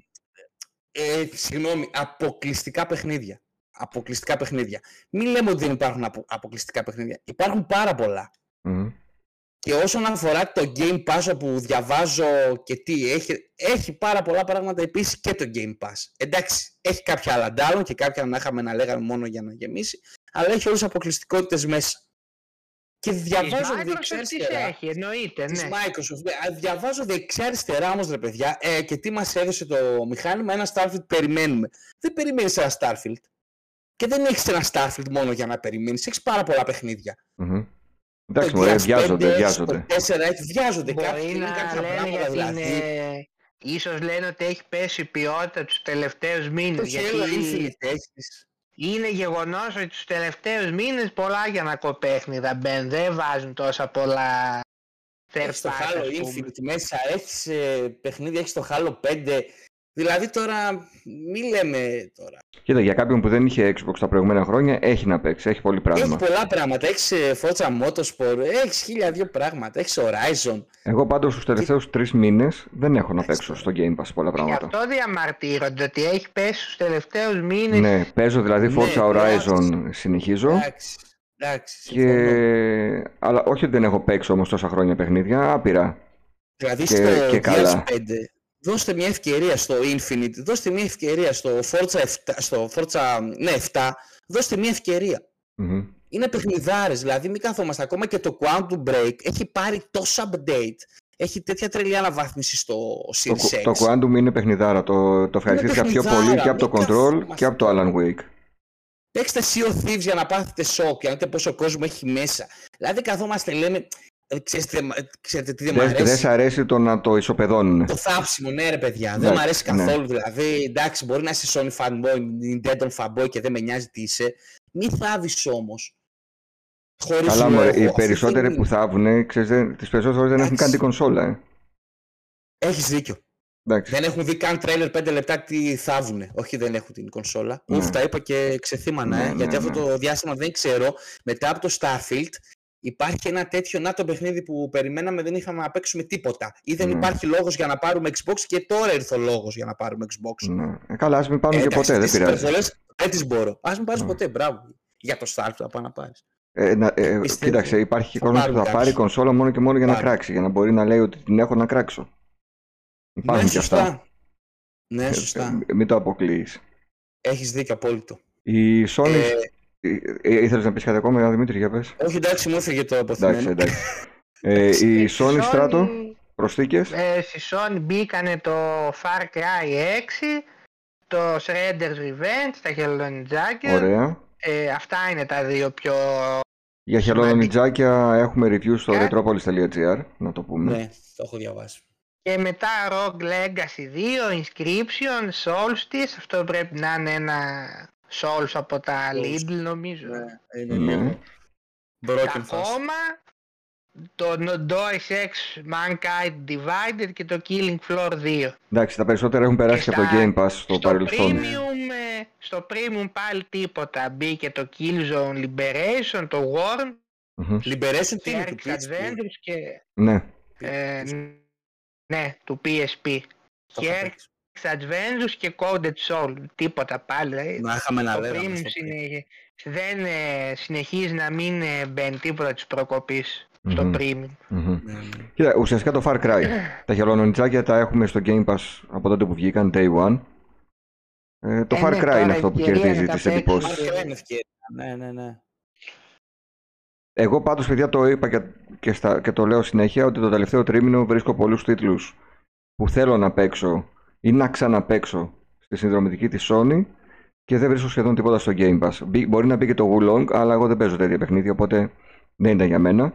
ε, συγγνώμη, αποκλειστικά παιχνίδια. Αποκλειστικά παιχνίδια. Μην λέμε ότι δεν υπάρχουν απο, αποκλειστικά παιχνίδια. Υπάρχουν πάρα πολλά.
Μμμ.
Και όσον αφορά το Game Pass που διαβάζω και τι, έχει, έχει πάρα πολλά πράγματα επίσης και το Game Pass. Εντάξει, έχει κάποια άλλα down και κάποια να είχαμε να λέγαμε μόνο για να γεμίσει, αλλά έχει όλες τις αποκλειστικότητες μέσα. Και
Της
διαβάζω
Microsoft
δεξιά
τις
αριστερά.
έχει, εννοείται,
Της
ναι.
Microsoft. ναι. Α, Διαβάζω δεξιά αριστερά όμως ρε παιδιά ε, και τι μας έδωσε το μηχάνημα, ένα Starfield περιμένουμε. Δεν περιμένεις ένα Starfield. Και δεν έχεις ένα Starfield μόνο για να περιμένεις, έχεις πάρα πολλά παιχνίδια.
Μμμ. Εντάξει,
Το
μωρέ,
Gears
βιάζονται,
5,
βιάζονται.
Το 4 έχει, βιάζονται
Μπορεί
κάποιοι, είναι
να
κάποια
λένε
πράγματα
γιατί
δηλαδή.
είναι... Ίσως λένε ότι έχει πέσει η ποιότητα τους τελευταίους μήνες.
Το
γιατί
Halo Infinite έχεις.
είναι γεγονός ότι τους τελευταίους μήνες πολλά για να κοπέχνιδα μπαίνουν. Δεν βάζουν τόσα πολλά third
Έχεις το
party,
Halo
ας πούμε.
Infinite μέσα, έχεις ε, παιχνίδι, έχεις το Halo 5. Δηλαδή τώρα, μη λέμε τώρα.
Κοίτα, για κάποιον που δεν είχε Xbox τα προηγούμενα χρόνια, έχει να παίξει, έχει πολύ πράγμα.
Έχει πολλά πράγματα. Έχεις Forza Motorsport, έχεις χίλια δύο πράγματα. Έχεις Horizon.
Εγώ πάντως στους τελευταίους τρεις μήνες δεν έχω να
Εντάξει,
παίξω στο Game Pass πολλά
Γι'
πράγματα.
αυτό διαμαρτύρονται ότι έχει πέσει στους τελευταίους μήνες.
Ναι, παίζω δηλαδή
Ναι,
Forza
εντάξει.
Horizon συνεχίζω.
Εντάξει. Εντάξει.
Και...
συμφωνώ.
Αλλά όχι ότι δεν έχω παίξει όμως τόσα χρόνια παιχνίδια, άπειρα.
Δηλαδή
και-
στο
και
Gears
καλά.
5, δώστε μια ευκαιρία στο Infinite, δώστε μια ευκαιρία στο Forza 7, στο Forza, ναι, 7, δώστε μια ευκαιρία.
Μμμ.
Είναι παιχνιδάρες, δηλαδή μην καθόμαστε. Ακόμα και το Quantum Break έχει πάρει τόσο update. Έχει τέτοια τρελή αναβάθμιση στο
Το,
Series X.
το Quantum είναι παιχνιδάρα. Το, το ευχαριστήθηκα πιο
παιχνιδάρα,
πολύ και από το
μην
Control
καθόμαστε.
και από το Alan Wake.
Παίξτε Sea of Thieves για να πάθετε σοκ, για να δείτε πόσο κόσμο έχει μέσα. Δηλαδή καθόμαστε λέμε, ε, ξέρετε, μα- ξέρετε τι δεν μου
Δεν δεν
αρέσει;
σ' αρέσει το να το ισοπεδώνουν.
Το θάψιμο, ναι ρε παιδιά, δεν
Εντάξει,
μου αρέσει
ναι.
καθόλου. Δηλαδή, εντάξει, μπορεί να είσαι Sony fanboy, Nintendo fanboy και δεν με νοιάζει τι είσαι. Μη θάβεις όμως. Χωρίς
Καλά, μωρέ,
λόγο.
οι
Αυτή
περισσότεροι
δεν-
που θαύουν, ξέρεις, δεν- τις περισσότερες φορές δεν έχουν καν την
Εντάξει.
κονσόλα. Ε.
Έχεις δίκιο.
Εντάξει.
Δεν έχουν δει καν τρέλερ 5 λεπτά τι θαύουνε. Όχι, δεν έχουν την κονσόλα.
Ναι.
Ουφ, τα είπα και ξεθύμανα,
Ναι,
ε,
ναι,
γιατί αυτό
ναι.
το διάστημα δεν ξέρω. Μετά από το Starfield υπάρχει ένα τέτοιο να το παιχνίδι που περιμέναμε, δεν είχαμε να παίξουμε τίποτα. Ή δεν
Ναι.
υπάρχει λόγος για να πάρουμε Xbox και τώρα ήρθε ο λόγος για να πάρουμε Xbox.
Ναι. Ε, καλά, ας μην πάρουν και
εντάξει,
ποτέ, δεν
τις
πειράζει.
υπερβολές δεν τις μπορώ. Ας μην πάρεις
Ναι.
ποτέ, μπράβο. Για το Starfield θα πάει να πάρεις.
Ε, να- ε,
Πιστεύω.
κοίταξε, υπάρχει και
Θα
κόσμος που
πάρουν
θα πάρει
κάποιοι.
κονσόλα μόνο και μόνο για να
Πάρουν.
κράξει. Για να μπορεί να λέει ότι την έχω να κράξω. Υπάρχουν
ναι,
και αυτά.
σωστά. Ναι,
Ε,
σωστά.
ε, μην το αποκλείεις.
Έχεις δίκιο απόλυτο.
Η Sony.
Ε,
ε, ε, ήθελες να πεις κάτι ακόμα, Δημήτρη, για πες.
όχι, εντάξει, μου έφυγε το
Εντάξει,
αποθυμένο.
εντάξει. Ε, η
Στη
Sony Strato,
Sony-
προσθήκες.
Ε, στη Sony μπήκανε το Far Cry 6, το Shredder's Revenge, τα χελονιτζάκια.
Ωραία.
Ε, αυτά είναι τα δύο πιο...
Για χελονιτζάκια έχουμε review στο
Ε.
retropolis.gr, να το πούμε.
Ναι, το έχω διαβάσει.
Και μετά Rogue Legacy 2, Inscription, Solstice, αυτό πρέπει να είναι ένα Souls από τα
Souls.
Lidl νομίζω.
είναι
Ναι.
λίγο
Τα
broken fast.
κόμμα, το No- Deus Ex Mankind Divided και το Killing Floor 2.
Εντάξει, τα περισσότερα έχουν περάσει
Και
από το
στα-
Game Pass στο,
στο,
παρελθόν.
premium, ε, στο Premium πάλι τίποτα. Μπήκε το Killzone Liberation, το Worm,
Μμμ.
Liberation τι είναι του
Clerks
PSP.
Adventures και...
Ναι.
ε, ναι, του PSP.
Το είχα
Clerks
παίξει.
Adventures και Coded Soul. Τίποτα πάλι. δηλαδή.
Να είχαμε να
Το
λέγαμε.
Premium
στο
συνε- δεν ε, συνεχίζει να μην ε, μπαίνει τίποτα της προκοπής στο
Μμμ.
Premium.
Μμμ.
Ναι, ναι.
Κοίτα, ουσιαστικά το Far Cry. τα χελονιτζάκια τα έχουμε στο Game Pass από τότε που βγήκαν, Day One. Ε, το
Ε,
Far
ναι,
Cry
τώρα
είναι αυτό που
ευκαιρία
κερδίζεις
να τα
τις
παίξεις.
εντυπώσεις.
Μακριά είναι ευκαιρία. Ναι, ναι, ναι.
Εγώ πάντως παιδιά το είπα και, και, στα, και το λέω συνέχεια ότι το τελευταίο τρίμηνο βρίσκω πολλούς τίτλους που θέλω να παίξω ή να ξαναπαίξω στη συνδρομητική της Sony και δεν βρίσκω σχεδόν τίποτα στο Game Pass. Μπή- Μπορεί να μπει και το Wulong, αλλά εγώ δεν παίζω τέτοια παιχνίδια, οπότε δεν ήταν για μένα.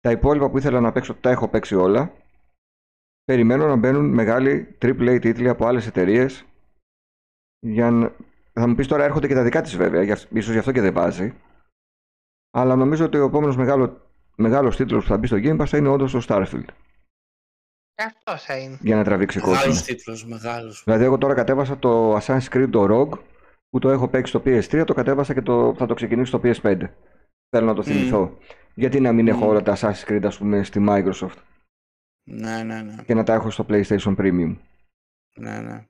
Τα υπόλοιπα που ήθελα να παίξω τα έχω παίξει όλα. Περιμένω να μπαίνουν μεγάλοι AAA τίτλοι από άλλες εταιρείες. Για να... Θα μου πεις τώρα έρχονται και τα δικά της βέβαια, για- ίσως γι' αυτό και δεν βάζει. Αλλά νομίζω ότι ο επόμενος μεγάλο, μεγάλος τίτλος που θα μπει στο Game Pass θα είναι όντως το Starfield.
Αυτό θα είναι.
Για να τραβήξει κόσμο.
Μεγάλος τίτλος, μεγάλος.
Δηλαδή, εγώ τώρα κατέβασα το Assassin's Creed το Rogue που το έχω παίξει στο PS3, το κατέβασα και το, θα το ξεκινήσω στο PS5. Θέλω να το θυμηθώ. Γιατί να μην έχω
Μμμ.
όλα τα Assassin's Creed, ας πούμε, στη Microsoft
Ναι, ναι, ναι.
και να τα έχω στο PlayStation Premium.
ναι, ναι.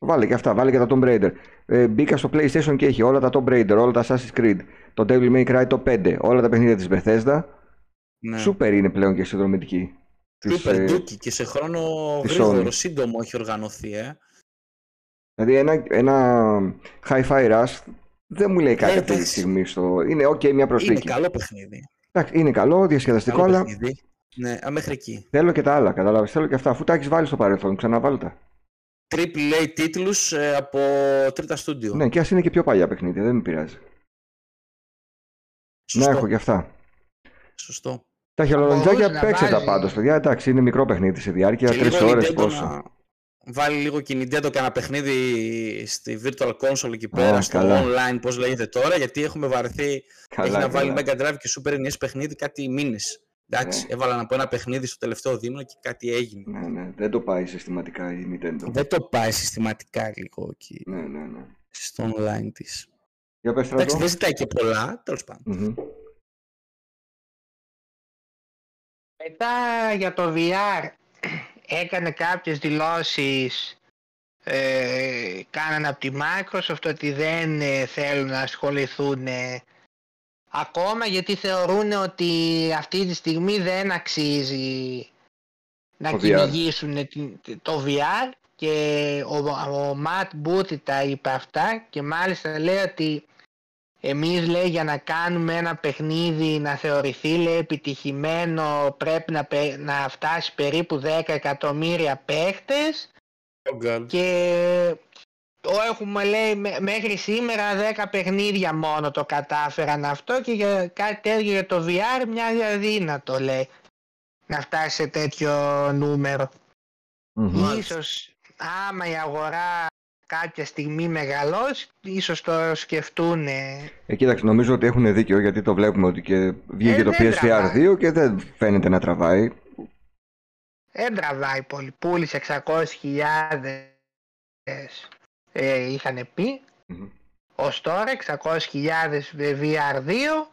Βάλε και αυτά, βάλε και τα Tomb Raider. Ε, μπήκα στο PlayStation και έχει όλα τα Tomb Raider, όλα τα Assassin's Creed, το Devil May Cry το 5, όλα τα παιχνίδια της Bethesda.
ναι.
Σούπερ είναι πλέον και συνδρομητική. Της,
Σούπερ
ε,
ντούκι και σε χρόνο
της
γρήγορο,
Sony.
σύντομο έχει οργανωθεί, ε.
Δηλαδή ένα, ένα Hi-Fi Rush δεν μου λέει κάτι
Ε,
αυτή τη
εντάξει.
στιγμή. Στο... Είναι ok μια
Είναι
προσθήκη.
καλό παιχνίδι.
Εντάξει, είναι καλό, διασκεδαστικό,
Καλό
αλλά
παιχνίδι. Ναι, α, μέχρι εκεί.
θέλω και τα άλλα. Κατάλαβες. Θέλω και αυτά. Αφού τα έχεις βάλει στο παρελθόν, ξαναβάλει τα.
Triple A τίτλους ε, από τρίτα στούντιο.
Ναι, και ας είναι και πιο παλιά παιχνίδια, δεν με πειράζει.
Σωστό.
Να έχω και αυτά.
Σωστό.
Τα
μπορούσε
χελονιτζάκια
να
παίξτε τα
βάζει.
πάντως, παιδιά. Εντάξει, είναι μικρό παιχνίδι σε διάρκεια,
Και
τρεις
λίγο
ώρες
Nintendo
πόσο.
να βάλει λίγο και η Nintendo κανένα παιχνίδι στη Virtual Console εκεί πέρα,
Α,
στο
καλά.
online, πώς λέγεται τώρα, γιατί έχουμε βαρεθεί,
Καλά,
έχει να βάλει
καλά.
Mega Drive και Super NES παιχνίδι κάτι μήνες. Εντάξει,
Ναι.
έβαλαν από ένα παιχνίδι στο τελευταίο δίμηνο και κάτι έγινε.
Ναι, ναι, δεν το πάει συστηματικά η Nintendo.
Δεν το πάει συστηματικά λίγο εκεί
Ναι, ναι, ναι.
στο online της.
Για πες
Εντάξει,
στρατό.
δεν ζητάει και πολλά, τέλος πάντων.
Μμμ.
Μετά για το VR έκανε κάποιες δηλώσεις ε, κάνανε από τη Microsoft ότι δεν ε, θέλουν να ασχοληθούν ε, ακόμα γιατί θεωρούν ότι αυτή τη στιγμή δεν αξίζει να
Το VR.
κυνηγήσουν την- το VR και ο, ο Matt Booty τα είπε αυτά και μάλιστα λέει ότι εμείς λέει για να κάνουμε ένα παιχνίδι να θεωρηθεί λέει επιτυχημένο πρέπει να, πε- να φτάσει περίπου 10 εκατομμύρια παίχτες και το έχουμε λέει μέ- μέχρι σήμερα 10 παιχνίδια μόνο το κατάφεραν αυτό και για κάτι τέτοιο για το VR μοιάζει αδύνατο λέει να φτάσει σε τέτοιο νούμερο.
Μμμ.
Μάλιστα.
Ίσως άμα η αγορά κάποια στιγμή μεγαλώσει ίσως το σκεφτούν
Ε, κοίταξε, νομίζω ότι έχουν δίκιο γιατί το βλέπουμε ότι και βγήκε
Ε,
το
δεν
PSVR
τραβάει.
2 και δεν φαίνεται να τραβάει.
δεν τραβάει πολύ. Πούλησε 600.000 ε, είχαν πει
Μμμ.
ως τώρα 600.000 VR2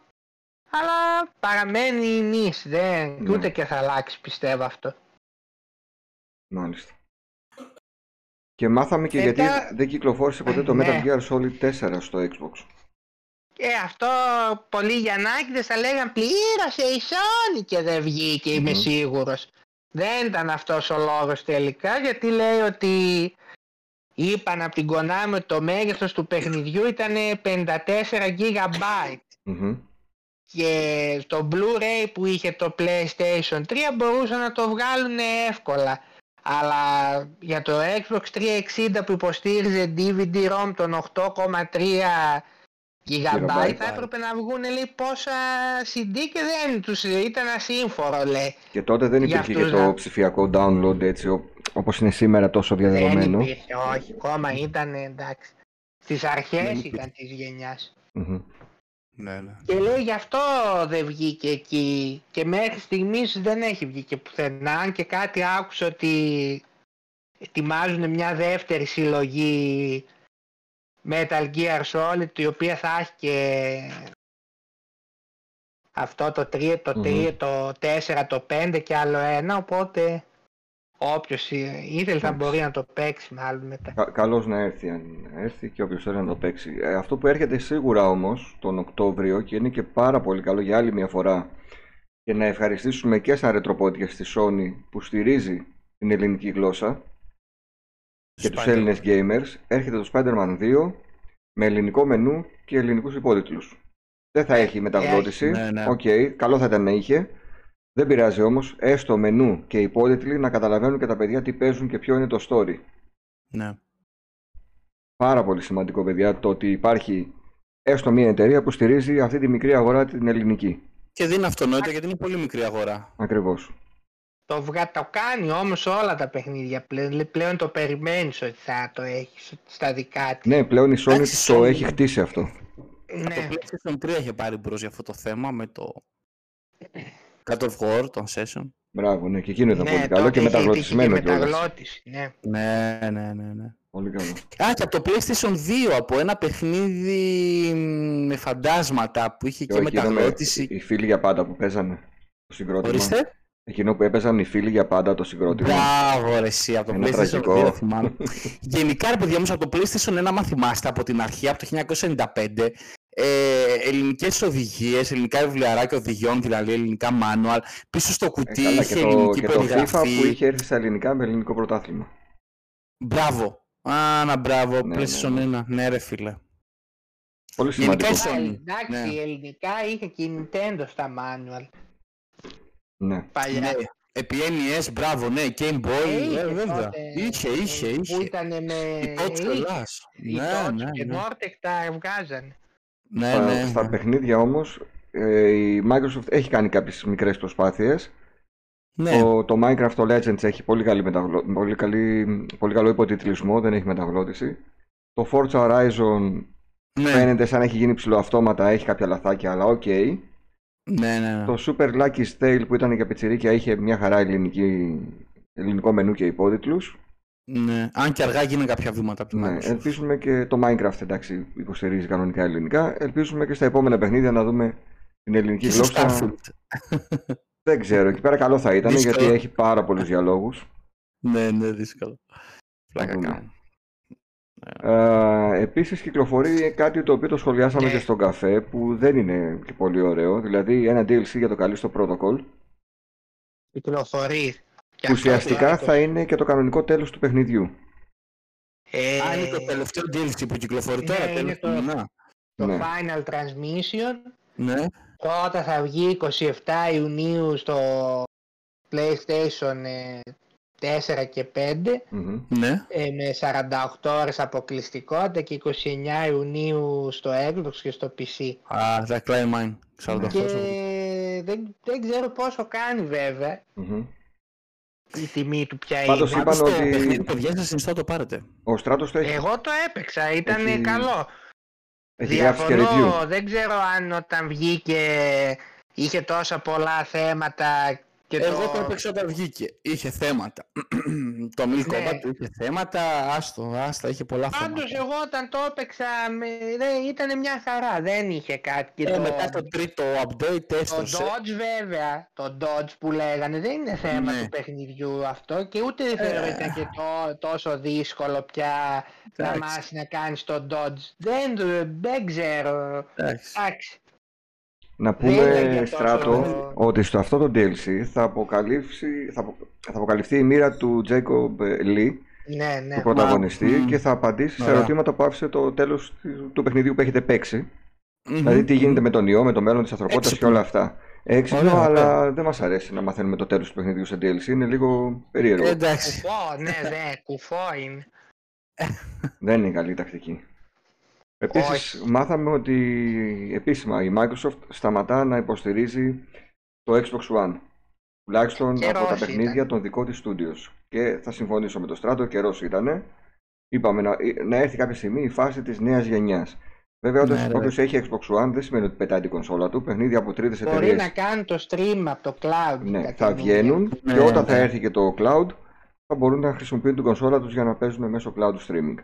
αλλά παραμένει νης δεν,
Ναι.
ούτε και θα αλλάξει πιστεύω αυτό.
Μάλιστα. Και μάθαμε και
Μετά-
γιατί δεν κυκλοφόρησε ποτέ το
Ναι.
Metal Gear Solid 4 στο Xbox.
Και αυτό πολλοί Γιαννάκηδες θα λέγαν πλήρωσε η Sony και δεν βγήκε είμαι
Μμμ.
σίγουρος. Δεν ήταν αυτός ο λόγος τελικά γιατί λέει ότι είπαν από την Konami ότι το μέγεθος του παιχνιδιού ήταν 54 GB
Μμμ.
και στο Blu-ray που είχε το PlayStation 3 μπορούσαν να το βγάλουν εύκολα. Αλλά για το Xbox 360 που υποστήριζε DVD-ROM των 8,3 GB
Gigabyte.
θα έπρεπε να βγουν λέει πόσα CD και δεν τους ήταν ασύμφορο λέει.
Και τότε δεν
Για
υπήρχε και
αυτούς
το
να-
ψηφιακό download έτσι ο- όπως είναι σήμερα τόσο
Δεν
διαδεδομένο.
υπήρχε, όχι, ακόμα ήταν εντάξει. Στις αρχές
Δεν υπήρχε.
ήταν της γενιάς.
Μμμ.
Ναι, ναι.
Και λέει γι' αυτό δεν βγήκε εκεί και μέχρι στιγμής δεν έχει βγει και πουθενά αν και κάτι άκουσα ότι ετοιμάζουν μια δεύτερη συλλογή Metal Gear Solid η οποία θα έχει και αυτό το 3, το,
Μμμ.
3, το 4, το 5 και άλλο ένα οπότε όποιος ήθελε θα
Εντάξει.
μπορεί να το παίξει μάλλον μετά.
Κα- καλώς να έρθει αν έρθει και όποιος θέλει να το παίξει. Ε, αυτό που έρχεται σίγουρα όμως τον Οκτώβριο και είναι και πάρα πολύ καλό για άλλη μια φορά και να ευχαριστήσουμε και σαν ρετροπόδια στη Sony που στηρίζει την ελληνική γλώσσα και τους
Spider-Man.
Έλληνες gamers έρχεται το Spider-Man 2 με ελληνικό μενού και ελληνικούς υπότιτλους. Δεν θα έχει μεταγλώττιση.
Ναι, ναι.
Οκ, καλό θα ήταν να είχε. Δεν πειράζει όμως, έστω μενού και υπότιτλοι να καταλαβαίνουν και τα παιδιά τι παίζουν και ποιο είναι το story.
Ναι.
Πάρα πολύ σημαντικό, παιδιά, το ότι υπάρχει έστω μια εταιρεία που στηρίζει αυτή τη μικρή αγορά την ελληνική.
Και δεν είναι αυτονόητο γιατί είναι πολύ μικρή αγορά.
Ακριβώς.
Το, βγα... το κάνει όμως όλα τα παιχνίδια πλέον. Πλέον το περιμένεις ότι θα το έχεις στα δικά της.
Ναι, πλέον η Sony
Εντάξει,
το
Sony-
έχει χτίσει αυτό.
Ναι.
Το PlayStation 3 είχε πάρει μπρος για αυτό το θέμα με το God of War, τον Session.
Μπράβο, ναι, και εκείνο ήταν
Ναι,
πολύ καλό
τότε
και
είχε
μεταγλωτισμένο
και
κιόλας.
μεταγλώτηση, ναι.
Ναι, ναι, ναι, ναι.
Πολύ καλό.
Α, και από το PlayStation 2, από ένα παιχνίδι με φαντάσματα που είχε και,
Και εκείνο με-
μεταγλώτηση.
Οι φίλοι για πάντα που παίζανε το συγκρότημα.
Ορίστε.
Εκείνο που έπαιζαν οι φίλοι για πάντα το συγκρότημα.
Μπράβο, ρε, εσύ, από το
Είναι
PlayStation
τραγικό.
2 θυμάμαι. Γενικά, ρε παιδιά μου, από το PlayStation 1, άμα θυμάστε από την αρχή, από το 1995, ε, ελληνικές οδηγίες, ελληνικά βιβλιαράκια οδηγιών, δηλαδή ελληνικά manual, πίσω στο
Ε,
κουτί
καλά,
είχε
και, το,
ελληνική
και το FIFA
περιγραφή.
που είχε έρθει στα ελληνικά με ελληνικό πρωτάθλημα.
Μπράβο. Α, να μπράβο,
Ναι,
PlayStation
ναι,
1. Ναι, ρε φίλε.
Πολύ
Γενικά
σημαντικό.
η Sony.
Α, Εντάξει,
ναι.
ελληνικά είχε και η Nintendo στα manual
Ναι.
παλιά.
Ναι. Επί NES, μπράβο, ναι, Game Boy,
Ε,
ε,
είχε
βέβαια.
τότε,
Είχε, είχε,
ε, Που
είχε.
ήταν με...
Η Touch
είχε.
Ελλάς.
Η
Ναι,
Touch
ναι,
και
ναι.
Nortec τα βγάζανε.
Ναι,
Στα-
ναι,
Στα
ναι.
παιχνίδια όμως ε, η Microsoft έχει κάνει κάποιες μικρές προσπάθειες.
Ναι,
Το, το Minecraft το Legends έχει πολύ, καλή μεταγλω... πολύ, καλή... πολύ καλό υποτιτλισμό, δεν έχει μεταγλώττιση. Το Forza Horizon
ναι,
φαίνεται σαν να έχει γίνει ψιλοαυτόματα, έχει κάποια λαθάκια, αλλά οκ.
ναι, ναι, ναι.
Το Super Lucky Tale που ήταν για πιτσιρίκια είχε μια χαρά ελληνική... ελληνικό μενού και υπότιτλους.
Ναι, αν και αργά γίνανε κάποια βήματα από την
Ναι,
Microsoft.
ελπίζουμε και το Minecraft εντάξει υποστηρίζει κανονικά ελληνικά. Ελπίζουμε και στα επόμενα παιχνίδια να δούμε την ελληνική
Και στο
γλώσσα.
Starfield.
Δεν ξέρω, εκεί πέρα καλό θα ήταν
Δύσκολο.
γιατί έχει πάρα πολλούς διαλόγους.
Ναι, ναι, δύσκολο. Πλάκα
δούμε.
κάνω.
Ε, επίσης κυκλοφορεί κάτι το οποίο το σχολιάσαμε
Ναι.
και στον καφέ που δεν είναι και πολύ ωραίο. Δηλαδή ένα DLC για το Callisto Protocol
Κυκλοφορεί. Και
που
αυτό
ουσιαστικά
το-
θα είναι και το κανονικό τέλος του παιχνιδιού.
Ε,
Α, είναι το τελευταίο DLC που κυκλοφορεί
ναι,
τώρα,
είναι
τέλος
το-
του μηνά.
Το
Ναι.
Final Transmission
Ναι,
Πρώτα θα βγει 27 Ιουνίου στο PlayStation ε, 4 και 5
Μμμ.
ναι.
ε, με 48 ώρες αποκλειστικότητα και 29 Ιουνίου στο Xbox και στο PC.
Α, The Climb Mine. 48
Και
ώρες.
δεν, δεν ξέρω πόσο κάνει βέβαια
Μμμ.
Η τιμή του ποια
Πάντως
είναι.
είπαν
Πάντως το
ότι-
παιχνίδι, παιδιά, σας συνιστώ το πάρετε.
Ο Στράτος το έχει,
Εγώ το έπαιξα, ήταν
Έχει-
καλό.
έχει γράψει και review.
Διαφωνώ, δεν ξέρω αν όταν βγήκε είχε τόσα πολλά θέματα και
Εγώ
το...
το έπαιξα όταν βγήκε. Είχε θέματα. το Milk
Ναι.
Combat του είχε θέματα. Άστο, άστα, είχε πολλά
Πάντως
θέματα.
εγώ όταν το έπαιξα με... δεν, ήταν μια χαρά, δεν είχε κάτι. Και
Ε,
το...
μετά το τρίτο update
το
έστωσε.
dodge βέβαια, το dodge που λέγανε δεν είναι θέμα
Ναι.
του παιχνιδιού αυτό και ούτε θεωρώ
Ε.
ήταν και το, τόσο δύσκολο πια να
Εντάξει.
μάθεις να κάνεις το dodge. Δεν, το- δεν ξέρω.
Εντάξει.
Εντάξει.
Να
Δεν ήταν
πούμε,
για τόσο-
Στράτο, ότι στο αυτό το DLC θα, αποκαλύψει, θα, απο- θα αποκαλυφθεί η μοίρα του Jacob Lee,
Ναι, ναι.
του πρωταγωνιστή,
μ.
και θα απαντήσει σε
Ωραία.
ερωτήματα που άφησε το τέλος του- του παιχνιδιού που έχετε παίξει.
Μμμ.
Δηλαδή τι γίνεται με τον ιό, με το μέλλον της ανθρωπότητας και
Έξυπνο.
όλα αυτά. Έξυπνο,
Ωραία,
αλλά δεν μας αρέσει να μαθαίνουμε το τέλος του παιχνιδιού σε DLC. Είναι λίγο περίεργο.
Ε, Εντάξει.
Κουφό, ναι, ναι, κουφό είναι.
Δεν είναι καλή τακτική. Επίσης,
Όχι.
μάθαμε ότι επίσημα η Microsoft σταματά να υποστηρίζει το Xbox One. Τουλάχιστον
Καιρός
από τα
ήταν.
παιχνίδια των δικών της studios. Και θα συμφωνήσω με τον Στράτο, καιρός ήτανε. Είπαμε να, να έρθει κάποια στιγμή η φάση της νέας γενιάς. Βέβαια,
Ναι,
όποιος,
ρε.
όποιος έχει Xbox One δεν σημαίνει ότι πετάει την κονσόλα του. Παιχνίδια από τρίτες
Μπορεί
εταιρείες
να κάνει το stream από το cloud.
ναι,
τα
θα
καινούργια.
βγαίνουν
Ναι,
και όταν θα
ναι.
έρθει και το cloud θα μπορούν να χρησιμοποιούν την κονσόλα τους για να παίζουν μέσω cloud streaming.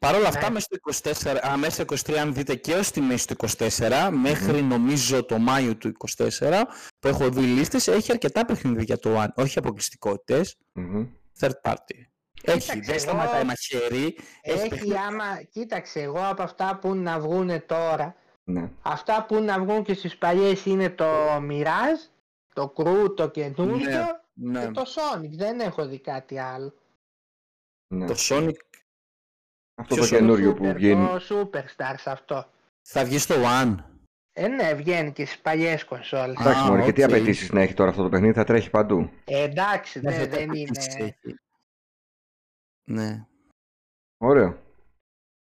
Παρ' όλα αυτά,
Ναι.
μέσα στο 24, α, μέσα στο 23, αν δείτε και ως τη μέση του 24, μέχρι νομίζω το Μάιο του 24, που έχω δει λίστες, έχει αρκετά παιχνίδια για το One, όχι αποκλειστικότητες,
Μμμ.
third party. Έχει,
Κοίταξε,
δεν
εγώ-
σταματάει μαχαίρι, έχει
Έχει
παιχνίδια.
άμα, κοίταξε, εγώ από αυτά που να βγούνε τώρα,
Ναι.
αυτά που να βγουν και στις παλιές είναι το Mirage, το Crew, το καινούριο
Ναι,
και το Sonic. Δεν έχω δει κάτι άλλο.
ναι.
το Sonic
Αυτό
Ποιος
το
είναι
καινούριο
Super,
που βγαίνει.
Το Superstars αυτό;
θα βγει στο One.
Ε, ναι, βγαίνει και στις παλιές κονσόλες.
Εντάξει,
Α,
μωρέ, και τι
οκ.
απαιτήσεις να έχει τώρα αυτό το παιχνίδι, θα τρέχει παντού.
Ε, εντάξει,
Ναι,
ναι,
θα
δεν
τα
είναι.
πατήσεις, έχει. Ναι.
Ωραίο.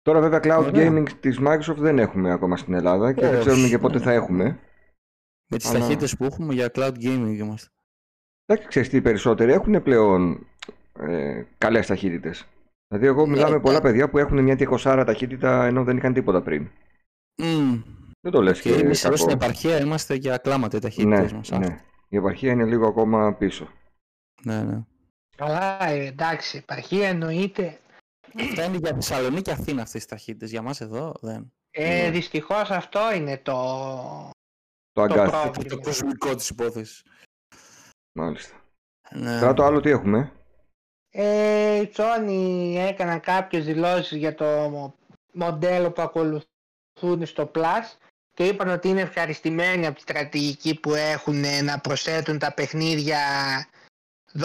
Τώρα βέβαια cloud
Ωραία.
gaming της Microsoft δεν έχουμε ακόμα στην Ελλάδα και δεν
Όχι,
ξέρουμε και πότε
ναι.
θα έχουμε.
Με τις
Αλλά-
ταχύτητες που έχουμε για cloud gaming είμαστε.
Εντάξει, ξέρεις τι, οι περισσότεροι έχουν πλέον ε, καλές ταχύτητες. Δηλαδή εγώ μιλάω με
Ναι,
πολλά
ναι.
παιδιά που έχουν μια 20 ταχύτητα ενώ δεν είχαν τίποτα πριν.
Μμμ.
Δεν το λες
Και
και
εμείς εδώ
κακό.
στην επαρχία είμαστε για κλάματα οι
Ναι,
ταχύτητες μας.
ναι. Η επαρχία είναι λίγο ακόμα πίσω.
ναι, ναι.
Καλά, ε, εντάξει, επαρχία εννοείται.
Αυτά είναι για Θεσσαλονίκη και Αθήνα αυτές οι ταχύτητες. Για μας εδώ δεν.
Ε,
Ναι.
δυστυχώς αυτό είναι το...
Το αγκάθι.
πρόβλημα.
Το, το κοσμικό της υπόθεσης.
Μάλιστα.
Ναι.
Τώρα το άλλο τι έχουμε;
Ε, η Sony έκαναν κάποιες δηλώσεις για το μο- μοντέλο που ακολουθούν στο Plus και είπαν ότι είναι ευχαριστημένοι από τη στρατηγική που έχουν ε, να προσθέτουν τα παιχνίδια 12,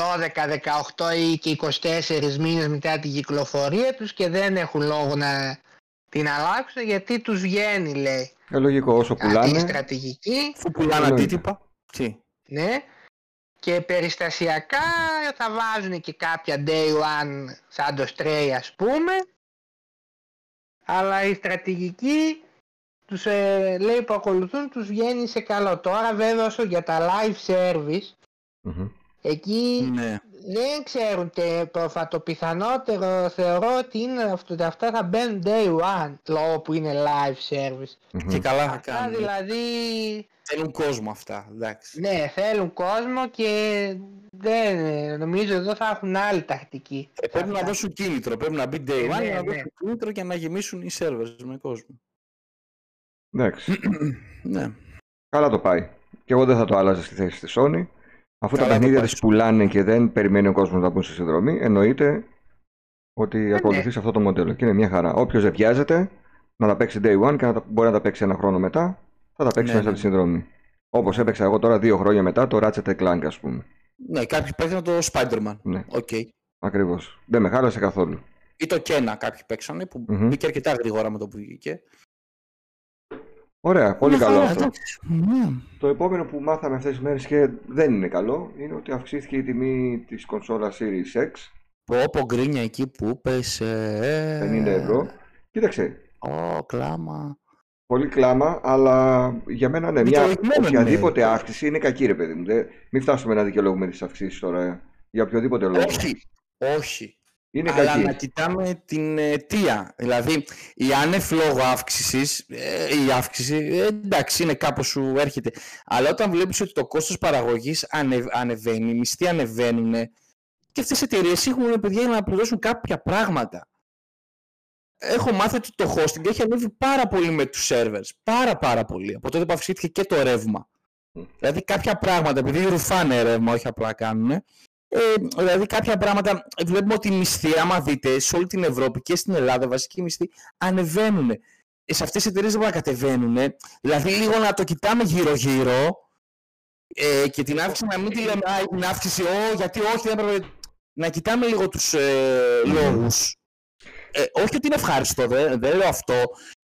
18 ή και 24 μήνες μετά την κυκλοφορία τους και δεν έχουν λόγο να την αλλάξουν γιατί τους βγαίνει λέει
Ε, λογικό όσο
αυτή η
πουλάνε.
στρατηγική
Αφού πουλάνε
Εννοείται.
αντίτυπα. Τι;
ναι. Και περιστασιακά θα βάζουν και κάποια day one σαν το Stray ας πούμε. Αλλά η στρατηγική τους ε, λέει που ακολουθούν τους βγαίνει σε καλό. Τώρα βέβαια όσο για τα live service
Μμμ.
Εκεί
Ναι.
δεν ξέρουν τε, προφα, το πιθανότερο θεωρώ ότι είναι αυτό, ότι αυτά θα μπαίνουν day one λόγω που είναι live service.
Μμμ.
Και καλά θα
Αυτά
κάνουν.
δηλαδή
Θέλουν κόσμο αυτά. Εντάξει.
Ναι, θέλουν κόσμο και δεν, νομίζω εδώ θα έχουν άλλη τακτική.
Ε, πρέπει να δώσουν κίνητρο. Πρέπει να μπει day
Ε,
one
ναι,
για να
ναι.
δώσουν κίνητρο και να γεμίσουν οι servers με κόσμο.
Εντάξει.
ναι.
Καλά το πάει. Και εγώ δεν θα το άλλαζα στη θέση της Sony. Αφού τα
Καλά το
παιχνίδια
πάει.
της πουλάνε και δεν περιμένει ο κόσμος να μπουν στη συνδρομή, εννοείται ότι
ναι.
ακολουθείς σε αυτό το μοντέλο. Και είναι μια χαρά. Όποιος δεν βιάζεται να τα παίξει day one και να τα, μπορεί να τα παίξει ένα χρόνο μετά, θα τα παίξει
Ναι,
μέσα
ναι.
από τη συνδρομή. Όπως έπαιξα εγώ τώρα δύο χρόνια μετά το Ratchet Clank, ας πούμε.
ναι, κάποιοι παίξαν το Spider-Man.
Ναι,
Οκ.
ακριβώς. Δεν με χάλασε καθόλου.
Ή το Kena κάποιοι παίξανε που
Μμμ.
μπήκε αρκετά γρήγορα με το που βγήκε.
Ωραία, πολύ
Μια
καλό
χαρά,
αυτό.
εντάξει. Ναι.
Το επόμενο που μάθαμε αυτές τις μέρες και δεν είναι καλό είναι ότι αυξήθηκε η τιμή της κονσόλας Series X
Πω πω γκρίνια εκεί που πέσε. ε.
50 ευρώ. Κοίταξε,
Ω, κλάμα.
πολύ κλάμα, αλλά για μένα ναι, μια
Δικαιολογημένο
οποιαδήποτε
είναι.
αύξηση είναι κακή ρε παιδί μου. Δεν- μην φτάσουμε να δικαιολογούμε τις αυξήσεις τώρα ε, για οποιοδήποτε λόγο.
Όχι. Όχι.
Είναι
Αλλά
κακή.
να κοιτάμε την αιτία. Δηλαδή, η άνευ λόγω αύξησης, η αύξηση, ε, εντάξει, είναι κάπως σου έρχεται. Αλλά όταν βλέπεις ότι το κόστος παραγωγής ανε, ανεβαίνει, οι μισθοί ανεβαίνουν και αυτές οι εταιρείες έχουν παιδιά για να πληρώσουν κάποια πράγματα. Έχω μάθει ότι το hosting έχει ανέβει πάρα πολύ με τους servers. Πάρα πάρα πολύ. Από τότε που αυξήθηκε και το ρεύμα.
Μμ.
Δηλαδή κάποια πράγματα, επειδή ρουφάνε ρεύμα, όχι απλά κάνουν, ε, δηλαδή κάποια πράγματα βλέπουμε ότι οι μισθοί, άμα δείτε, σε όλη την Ευρώπη και στην Ελλάδα, βασικοί μισθοί ανεβαίνουν. Ε, σε αυτές τις εταιρείες δεν μπορεί να κατεβαίνουν. Δηλαδή λίγο να το κοιτάμε γύρω-γύρω ε, και την αύξηση να μην τη λέμε «Α, την αύξηση, ω, γιατί όχι, δεν έπρεπε». Να κοιτάμε λίγο τους ε, λόγους. Ε, όχι ότι είναι ευχάριστο, δεν, δεν λέω αυτό,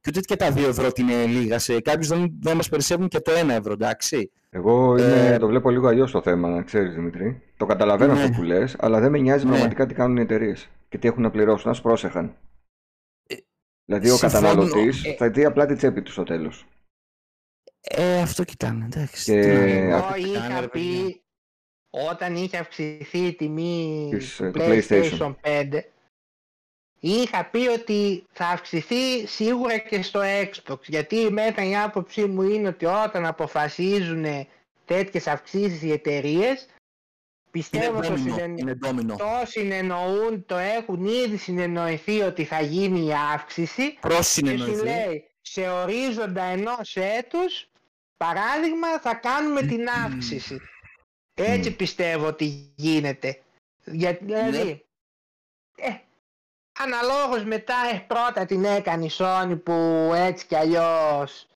και ούτε και τα 2 ευρώ ότι είναι λίγα. Σε κάποιους δεν, δεν μας περισσεύουν και το 1 ευρώ, εντάξει.
Εγώ είναι,
Ε,
το βλέπω λίγο αλλιώς το θέμα, να ξέρεις Δημητρή. Το καταλαβαίνω
Ναι.
αυτό που λες, αλλά δεν με νοιάζει
Ναι.
πραγματικά τι κάνουν οι εταιρείες και τι έχουν να πληρώσουν. Α πρόσεχαν.
Ε,
Δηλαδή ο
συμφωνώ.
καταναλωτής
Ε,
θα δει απλά την τσέπη του στο τέλος.
Ε, αυτό κοιτάνε, εντάξει.
Και-
Τι να-
Ε,
Εγώ
αυτό
τι κάνε,
είχα
ρε παιδιά.
πει όταν είχε αυξηθεί η τιμή
Της, ε,
του
του
PlayStation,
PlayStation.
5 είχα πει ότι θα αυξηθεί σίγουρα και στο Xbox γιατί μετά η άποψή μου είναι ότι όταν αποφασίζουν τέτοιες αυξήσεις οι εταιρείες
Είναι
πιστεύω το,
ντόμινο,
συνεν...
είναι ντόμινο.
το συνεννοούν, το έχουν ήδη συνεννοηθεί ότι θα γίνει η αύξηση και σου
Προσυνεννοηθεί.
λέει σε ορίζοντα ενός έτους παράδειγμα θα κάνουμε την αύξηση. Έτσι
Μμ.
πιστεύω ότι γίνεται. Γιατί
Ναι.
δηλαδή, ε, αναλόγως μετά ε, πρώτα την έκανε η Sony που έτσι κι αλλιώς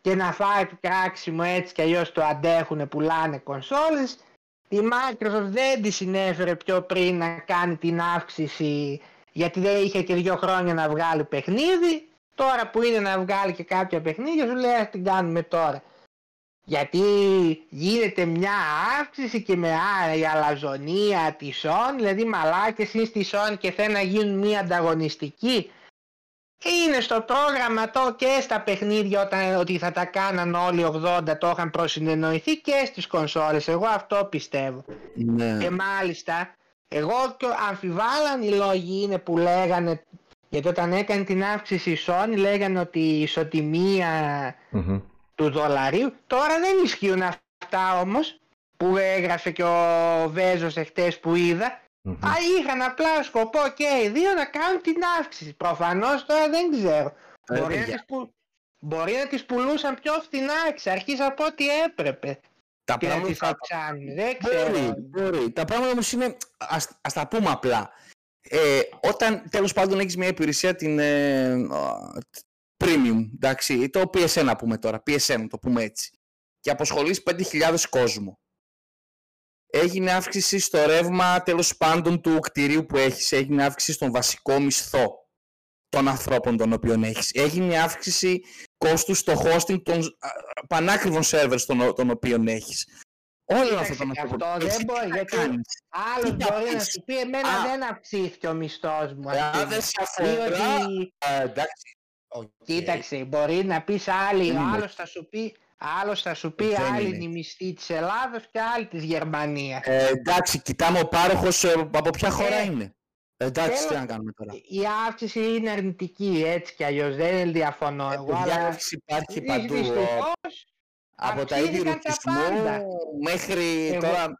και να φάει το κράξιμο έτσι κι αλλιώς το αντέχουνε πουλάνε κονσόλες. Η Microsoft δεν τη συνέφερε πιο πριν να κάνει την αύξηση γιατί δεν είχε και δύο χρόνια να βγάλει παιχνίδι Τώρα που είναι να βγάλει και κάποια παιχνίδια σου λέει ας την κάνουμε τώρα. Γιατί γίνεται μια αύξηση και με η αλαζονία της Sony, δηλαδή μαλάκες είναι στη Sony και θέλουν να γίνουν μια ανταγωνιστική. Είναι στο πρόγραμμα το και στα παιχνίδια όταν, ότι θα τα κάναν όλοι 80 το είχαν προσυνεννοηθεί και στις κονσόλες. Εγώ αυτό πιστεύω.
Ναι.
Και μάλιστα εγώ και αμφιβάλλαν οι λόγοι είναι που λέγανε γιατί όταν έκανε την αύξηση η Sony λέγανε ότι η ισοτιμία
Μμμ.
Του δολαρίου τώρα δεν ισχύουν αυτά όμως που έγραφε και ο Βέζος εχθές που είδα
Μμμ.
Α, είχαν απλά σκοπό και οι δύο να κάνουν την αύξηση. Προφανώς τώρα δεν ξέρω.
Ε,
μπορεί, να
παιδιά.
τις που... μπορεί να τις πουλούσαν πιο φθηνά εξ αρχής από ό,τι έπρεπε.
Τα
Και να τις
πράγματα
αυξάνουν. Δεν ξέρω.
Μπορεί, μπορεί. Τα πράγματα όμως είναι, ας, ας τα πούμε απλά. Ε, όταν τέλος πάντων έχεις μια υπηρεσία την ε, α, premium, εντάξει, το PSN να πούμε τώρα, PSN το πούμε έτσι, και αποσχολείς 5.000 κόσμο. Έγινε αύξηση στο ρεύμα τέλος πάντων του κτηρίου που έχεις, έγινε αύξηση στον βασικό μισθό των ανθρώπων των οποίων έχεις. Έγινε αύξηση κόστου στο hosting των α, α, πανάκριβων servers των, των οποίων έχεις. Όλα
Κοίταξε,
αυτά τα
αυτό
ανθρώπων.
δεν
Εσύ τι
μπορεί,
θα
γιατί
κάνεις;
Άλλος
Τι θα
μπορεί να
πεις;
σου πει εμένα
Α.
δεν αυξήθηκε ο μισθός μου. ας
Α,
πούμε.
δεν σε
Ή
αφορά.
ότι,
Α, εντάξει. Οκ.
κοίταξε, μπορεί να πεις άλλη,
Δεν είναι.
άλλος θα σου πει, άλλος θα σου πει
Δεν
άλλη
είναι.
είναι η μισθή της Ελλάδος και άλλη της Γερμανίας.
Ε, εντάξει, κοιτάμε ο πάροχος ε, από ποια χώρα
Ε,
είναι; Ε, εντάξει,
θέλω-
τι να κάνουμε τώρα.
Η αύξηση είναι αρνητική έτσι κι αλλιώς, δεν διαφωνώ
Ε,
εγώ,
παιδιά,
αλλά
αύξηση υπάρχει
δυ-
παντού. ε,
δυστυχώς,
Από τα είδη
αυξήθηκαν τα
ρουτισμού
πάντα.
μέχρι
Εγώ-
τώρα.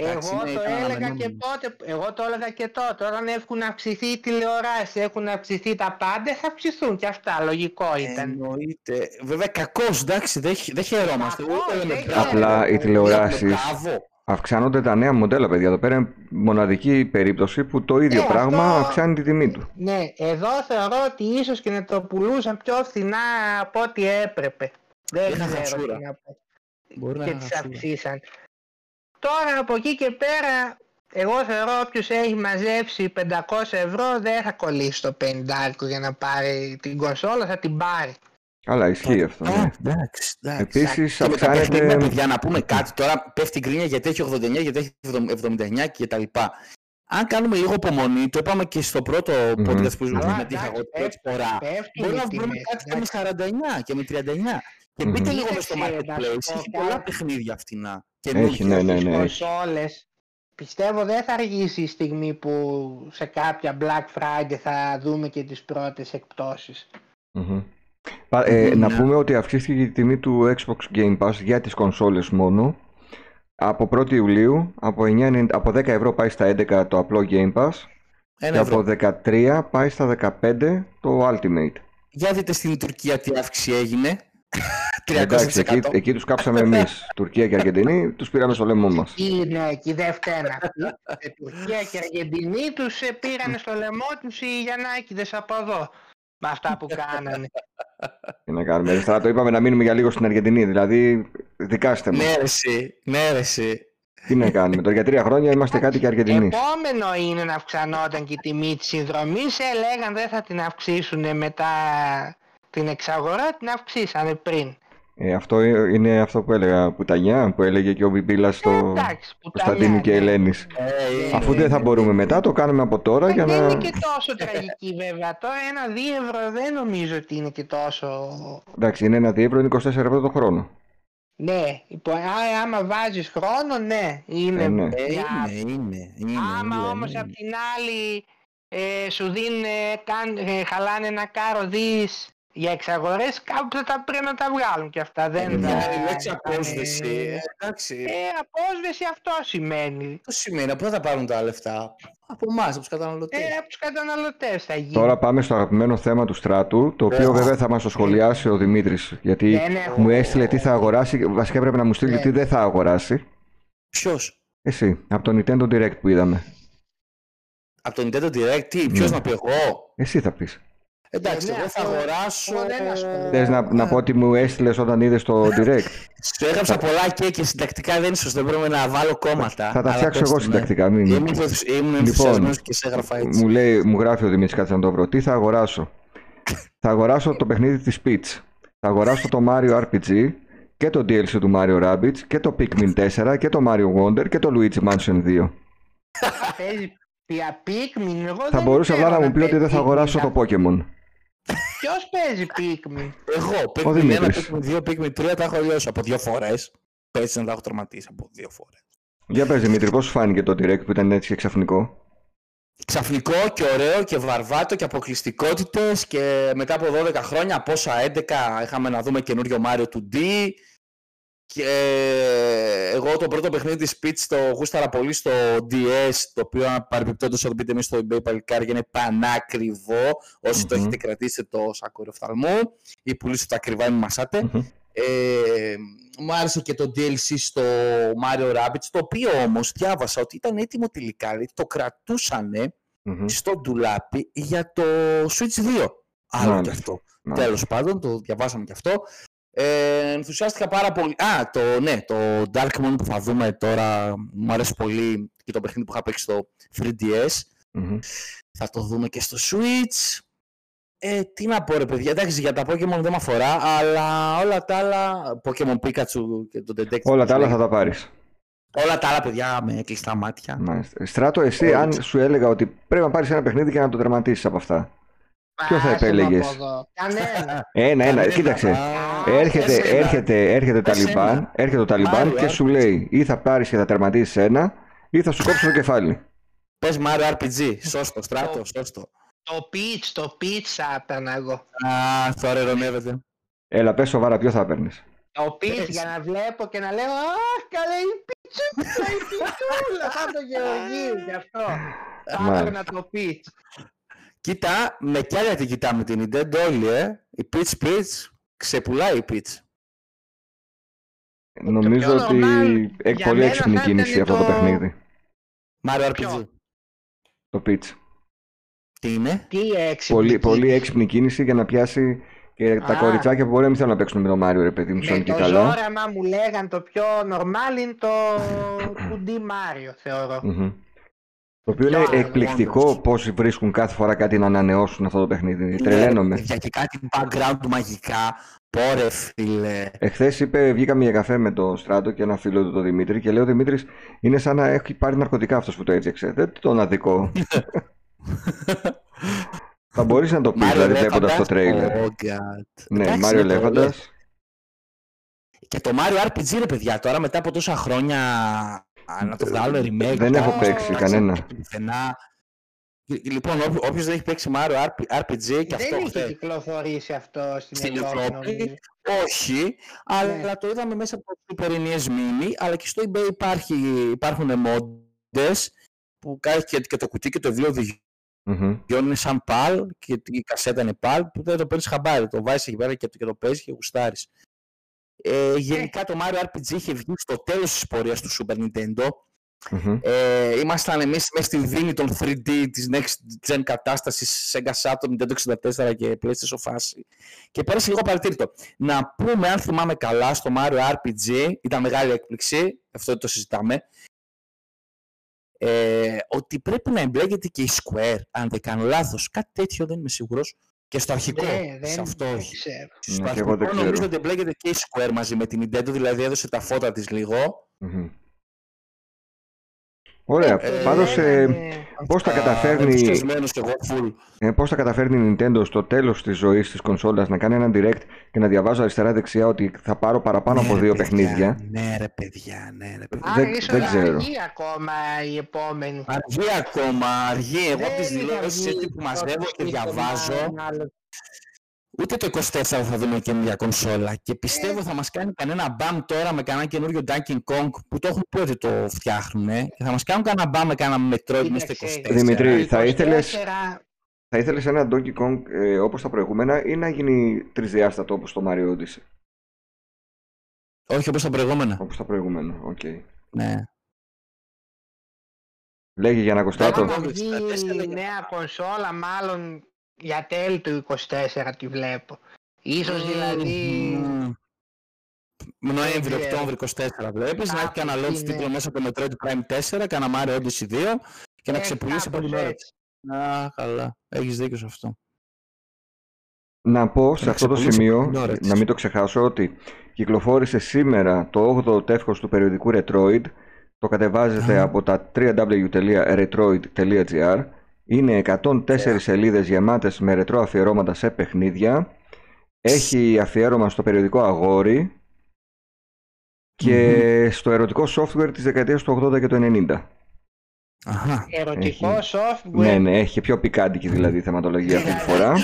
Εντάξει,
Εγώ
είναι
το
ήταν
έλεγα και
αναμενόμενος.
τότε, εγώ το έλεγα και τότε, όταν έχουν αυξηθεί οι τηλεοράσεις, έχουν αυξηθεί τα πάντα, θα αυξηθούν και αυτά, λογικό ήταν.
Εννοείται. Βέβαια, κακός, εντάξει, δεν, χ- δεν χαιρόμαστε.
Κακός,
Ούτε λέμε
δεν
μπράβο.
Απλά οι
Λέμε
τηλεοράσεις
Μπράβο.
αυξάνονται τα νέα μοντέλα, παιδιά. Εδώ πέρα είναι μοναδική περίπτωση που το ίδιο
Ε,
πράγμα
αυτό-
αυξάνει τη τιμή του.
Ναι, εδώ θεωρώ ότι ίσως και να το πουλούσαν πιο φθηνά από ό,τι έπρεπε. Δεν
Είναι
ξέρω
χαυσούρα.
τι να πω.
Μπορεί να
και
είναι
τις
χαυσούρα.
αυξήσαν. Τώρα από εκεί και πέρα, εγώ θεωρώ όποιος έχει μαζέψει 500 ευρώ δεν θα κολλήσει το 50 για να πάρει την κονσόλα, θα την πάρει.
Αλλά ισχύει αυτό.
Ε,
Ναι.
εντάξει, εντάξει.
Επίσης
Και με τα παιχνίδια,
αυξάνεται.
παιδιά, να πούμε κάτι τώρα, πέφτει γκρίνια γιατί έχει 89, γιατί έχει 79 και τα λοιπά. Αν κάνουμε λίγο υπομονή, το είπαμε και στο πρώτο
Μμμ.
podcast που
Μμμ.
συμμετείχα εγώ την πρώτη φορά.
Πέφτουν
Μπορεί
οι
να βρούμε
τιμές,
κάτι και με
εντάξει.
49 και με 39. Και
Μμμ.
μπείτε λίγο μες στο
Κοίταξε, να
marketplace.
σου πω
Έχει πολλά
κάτι.
παιχνίδια φτηνά.
Έχει, ναι, ναι,
Στις
ναι. έχει.
κονσόλες, πιστεύω δεν θα αργήσει η στιγμή που σε κάποια Black Friday θα δούμε και τις πρώτες εκπτώσεις.
Μμμ. Πα- ε, Να
Ναι.
πούμε ότι αυξήθηκε η τιμή του Xbox Game Pass για τις κονσόλες μόνο από 1η Ιουλίου από, 9, από 10 ευρώ πάει στα 11 το απλό Game Pass και
Ένα
από
ευρώ.
13 πάει στα 15 το Ultimate.
Για δείτε στην Τουρκία τι αύξηση έγινε. 300%.
Εντάξει, εκεί, εκεί τους κάψαμε εμείς, Τουρκία και Αργεντινή, τους πήραμε στο λαιμό μας.
Είναι εκεί δεν φταίνε αυτοί. Η Τουρκία και η Αργεντινή τους ε, πήρανε στο λαιμό τους οι Γιαννάκηδες από εδώ. Με αυτά που κάνανε.
Τι να κάνουμε, ρε, τώρα το είπαμε να μείνουμε για λίγο στην Αργεντινή, δηλαδή δικάστε μας.
Ναι, ρε εσύ. Ναι, ρε εσύ.
Τι να κάνουμε, τώρα για τρία χρόνια είμαστε κάτι και Αργεντινής.
Επόμενο είναι να αυξανόταν και η τιμή της συνδρομής. Ε, λέγαν δεν θα την αυξήσουν μετά την εξαγορά, την αυξήσανε πριν.
Ε, αυτό είναι αυτό που έλεγα πουτανιά, που έλεγε και ο Μπιμπίλας στο
Ε, εντάξει,
Κωνσταντίνου και
ναι.
Ελένης.
Ε, είναι,
Αφού δεν θα
είναι.
μπορούμε μετά, το κάνουμε από τώρα για
Δεν
να...
είναι και τόσο τραγική βέβαια. Τώρα ένα 2 ευρώ δεν νομίζω ότι είναι και τόσο...
Εντάξει, είναι ένα διεύρο, είναι 24 ευρώ το χρόνο.
Ναι, υπο... α, άμα βάζεις χρόνο, ναι, είναι.
Ε, ναι.
Ε,
μια-
είναι, είναι, είναι.
Άμα
είναι,
όμως
είναι.
απ' την άλλη ε, σου δίνουν, καν, ε, χαλάνε ένα κάρο δις για εξαγορές, κάπου θα τα πρέπει να τα βγάλουν και αυτά. Δεν
Ναι.
θα...
Ε, η λέξη
θα
απόσβεση.
είναι-
ε, Εντάξει.
Ε, απόσβεση αυτό σημαίνει.
Το σημαίνει, από πού θα τα πάρουν τα λεφτά; Από εμάς, από τους καταναλωτές.
Ε, από τους καταναλωτές θα γίνει.
Τώρα πάμε στο αγαπημένο θέμα του στράτου, το οποίο
Ε,
βέβαια θα μας το σχολιάσει ο Δημήτρης, γιατί
Δεν έχω-
μου έστειλε τι θα αγοράσει, βασικά έπρεπε να μου στείλει
Ναι.
τι δεν θα αγοράσει.
Ποιος;
Εσύ, από το Nintendo Direct που είδαμε.
Από το Nintendo Direct, τι, ποιος
Ναι.
να πει εγώ;
Εσύ θα πεις.
Εντάξει,
Ε, ναι,
εγώ θα
αυτό-
αγοράσω.
εγώ δεν ασχολούμαι.
Θες να, να πω ότι μου έστειλες όταν είδες το Direct;
Σου έγραψα πολλά και και συντακτικά δεν είναι σωστό. Πρέπει να βάλω κόμματα.
θα τα
Αλλά
φτιάξω
πες
εγώ
το, ναι.
συντακτικά. Μην...
Ήμουν, ενθουσ- ήμουν ενθουσιασμένος και σε έγραφα έτσι.
μου, λέει, μου γράφει ο Δημήτρης κάτι να το βρω. Τι θα αγοράσω; θα αγοράσω το παιχνίδι της Peach. Θα αγοράσω το Mario RPG και το DLC του Mario Rabbids και το Pikmin 4 και το Mario Wonder και το Luigi Mansion 2.
Παίζει πια Pikmin, εγώ
Θα
δεν
μπορούσε
ξέρω
απλά να
να
μου πει ότι δεν
παίζει
θα αγοράσω
Pikmin.
το Pokemon.
Ποιος παίζει Pikmin.
Εγώ,
Ο
Pikmin 1,
Δημήτρης.
Pikmin 2, Pikmin 3 τα έχω λιώσει από δύο φορές. Πέρσι να τα έχω τερματίσει από δύο φορές.
Για πες Δημήτρη, πώς σου φάνηκε το Direct που ήταν έτσι και ξαφνικό;
Ξαφνικό και ωραίο και βαρβάτο και αποκλειστικότητες και μετά από 12 χρόνια, από όσα 11 είχαμε να δούμε καινούριο Mario 2D. Και εγώ το πρώτο παιχνίδι της Peach το γούσταρα πολύ στο DS, το οποίο παρεμπιπτόντως θα το πείτε εμείς στο eBay παλικάρια είναι πανάκριβο. Όσοι το
Μμμ.
έχετε κρατήσετε το σάκοριο οφθαλμού ή πουλήσετε τα ακριβά μην μασάτε.
Μμμ.
Ε, μου άρεσε και το DLC στο Mario Rabbids, το οποίο όμως διάβασα ότι ήταν έτοιμο τελικά, δηλαδή το κρατούσανε
Μμμ.
στο ντουλάπι για το Switch 2. Άλλο
Μάλιστα.
και αυτό.
Μάλιστα.
Τέλος πάντων, το διαβάσαμε και αυτό. Ε, ενθουσιάστηκα πάρα πολύ. Α, το, ναι, το Dark Moon που θα δούμε τώρα μου αρέσει πολύ και το παιχνίδι που είχα παίξει στο 3DS.
Μμμ.
Θα το δούμε και στο Switch. Ε, τι να πω ρε παιδιά, εντάξει για τα Pokemon δεν με αφορά, αλλά όλα τα άλλα, Pokemon Pikachu και το Detective.
Όλα τα άλλα
Pikachu,
θα τα πάρεις.
Όλα τα άλλα παιδιά με κλειστά μάτια.
Μάλιστα. Στράτο, εσύ
Όλα.
αν σου έλεγα ότι πρέπει να πάρεις ένα παιχνίδι και να το τερματίσεις από αυτά. Ποιο θα
Άσε με
επέλεγες;
από εδώ. Κανένα.
Ένα, ένα,
Κανένα.
κοίταξε.
Α,
Έρχεται,
εσένα.
έρχεται, έρχεται
Εσένα.
Ταλιμπάν, έρχεται ο Ταλιμπάν
Mario
και σου
RPG.
λέει ή θα πάρεις και θα τερματίσεις ένα ή θα σου κόψω το κεφάλι.
Πες Mario RPG, σώστο, στράτο, σώστο.
Το pitch, το pitch θα έπαιρνα εγώ.
Α, τώρα ειρωνεύεται.
Έλα, πες σοβαρά, ποιο θα παίρνεις.
Το pitch
Έτσι.
για να βλέπω και να λέω Αχ, καλέ η πιτσούλα, η πιτσούλα. Σαν το Γεωργίου γι' αυτό. Θα
Μάλιστα.
έπαιρνα το pitch.
Κοίτα, με κι άλλα τι κοιτάμε την Nintendo όλοι, ε. Η Peach Peach ξεπουλάει η Peach.
Νομίζω
πιο
ότι
normal
έχει
για
πολύ
μένα
έξυπνη
θα
κίνηση
ήταν
αυτό το
το-
παιχνίδι.
Mario
Ποιο;
RPG.
Το pitch.
Τι είναι;
Τι έξυπνη
Πολύ, πολύ
κίνηση.
έξυπνη κίνηση για να πιάσει και τα
Α.
κοριτσάκια που μπορεί να μην θέλουν να παίξουν με το Μάριο, ρε παιδί μου,
Με
σαν και
το
καλά.
ζόραμα μου λέγαν το πιο normal είναι το 2D Mario θεωρώ.
Μμμ. Το οποίο είναι
Ποιο άλλο,
εκπληκτικό
Wonders.
πώς βρίσκουν κάθε φορά κάτι να ανανεώσουν αυτό το παιχνίδι. Τρελαίνομαι.
Για και κάτι background μαγικά. Πόρε, φίλε.
Εχθές είπε, βγήκαμε για καφέ με τον Στράτο και ένα φίλο του, τον Δημήτρη, και λέει ο Δημήτρης είναι σαν να έχει πάρει ναρκωτικά αυτός που το έτσεξε. Δεν τον αδικό. Θα μπορείς να το πεις, δηλαδή βλέποντας το τρέιλερ.
Oh God.
Ναι,
Εντάξει,
Μάριο
είναι το
Λέβαντα.
λες. Και το Mario RPG, ρε παιδιά, τώρα μετά από τόσα χρόνια α, να το βγάλω remake.
Δεν
να
έχω
το
παίξει
φτιάξω
κανένα.
πουθενά. Λοιπόν, όποιο δεν έχει παίξει Mario RPG και αυτό
Δεν είχε
χθες-
κυκλοφορήσει αυτό στην,
Στην
Ευρώπη.
Ευρώπη.
νομίζω.
Όχι, αλλά
Ναι.
το είδαμε μέσα από το Super NES Mini, αλλά και στο eBay υπάρχει, υπάρχουν mods που κάνει και, και το κουτί και το βιβλίο
Μμμ.
είναι σαν PAL και η κασέτα είναι PAL που δεν το παίρνεις χαμπάρι. Το βάζεις εκεί πέρα και το, και το παίζεις και γουστάρεις. Ε, γενικά το Mario RPG είχε βγει στο τέλος της πορείας του Super Nintendo.
Μμμ.
Ε, ήμασταν εμείς μέσα στη δίνη των 3D της Next Gen κατάστασης Sega Saturn, Nintendo 64 και PlayStation φάση. Και πέρασε λίγο παρατήρητο. Να πούμε, αν θυμάμαι καλά, στο Mario RPG, ήταν μεγάλη έκπληξη, αυτό δεν το συζητάμε, ε, ότι πρέπει να εμπλέκεται και η Square, αν δεν κάνω λάθος. Κάτι τέτοιο δεν είμαι σίγουρος. Και στο αρχικό,
Ναι,
σε
δεν,
αυτό
δεν
όχι.
ξέρω.
Στο
Ναι, και εγώ δεν
αρχικό νομίζω
ξέρω.
ότι εμπλέκεται και η Square μαζί με την Nintendo, δηλαδή έδωσε τα φώτα της λίγο.
Μμμ. Ωραία.
Ε,
Πάντως, ε,
λέγανε-
πώς τα
Α,
καταφέρνει
ενθουσιασμένος κι εγώ, full.
Ε, πώς θα καταφέρνει η Nintendo στο τέλος της ζωής της κονσόλας να κάνει ένα direct και να διαβάζω αριστερά-δεξιά ότι θα πάρω παραπάνω από
Ναι,
δύο
ρε, παιδιά,
παιχνίδια;
Ναι, ρε παιδιά, ναι, ρε παιδιά.
Δεν-
Άρα ίσως
δεν ξέρω.
αργεί ακόμα η επόμενη.
Αργεί ακόμα, αργεί. Εγώ από τις
Δεν
δηλώσεις
αργεί
έτσι που μαζεύω
το
και
Super
διαβάζω,
Mario, μάλλον.
Ούτε το 24 θα δούμε καινούργια κονσόλα. Και πιστεύω θα μας κάνει κανένα μπαμ τώρα με κανένα καινούριο Donkey Kong που το έχουν πει ότι το φτιάχνουν. Και θα μας κάνουν κανένα μπαμ με κανένα Metroid μέσα στο
Κοίταξε,
24.
Δημητρή,
Το
θα ήθελες-
24
Θα ήθελες ένα Donkey Kong ε, όπως τα προηγούμενα ή να γίνει τρισδιάστατο όπως το Mario Odyssey;
Όχι όπως τα προηγούμενα.
Όπως τα προηγούμενα, οκ.
Ναι.
Λέγει για να κοστάτο.
Άμα
το
βγει
64
η νέα κονσόλα, μάλλον για τέλη του 24 τη βλέπω. Ίσως δηλαδή...
Μμμ. Νοέμβριο,
Δεν ξέρω.
Οκτώβριο 24 βλέπεις, να έχει
Κάπου
κανένα launch
εκεί, ναι.
τίτλο μέσα από το Metroid Prime 4, κανένα Mario Odyssey 2 και να
ε,
ξεπουλήσει από
κάπως
την ώρα.
έτσι.
Α, καλά. Έχεις δίκιο σε αυτό.
Να πω σε
Να
αυτό το
ξεπουλήσουμε
σημείο,
την ώρα της.
να μην το ξεχάσω, ότι κυκλοφόρησε σήμερα το 8ο τεύχος του περιοδικού Retroid. Το κατεβάζετε
Α.
από τα www.retroid.gr. Είναι 104 σελίδες γεμάτες με ρετρό αφιερώματα σε παιχνίδια. Έχει αφιέρωμα στο περιοδικό Αγόρι και στο ερωτικό software της δεκαετίας του 80 και του 90.
Αχα.
Ερωτικό
Έχει.
software.
Ναι, ναι, έχει πιο πικάντικη δηλαδή θεματολογία αυτή τη φορά.
Τι-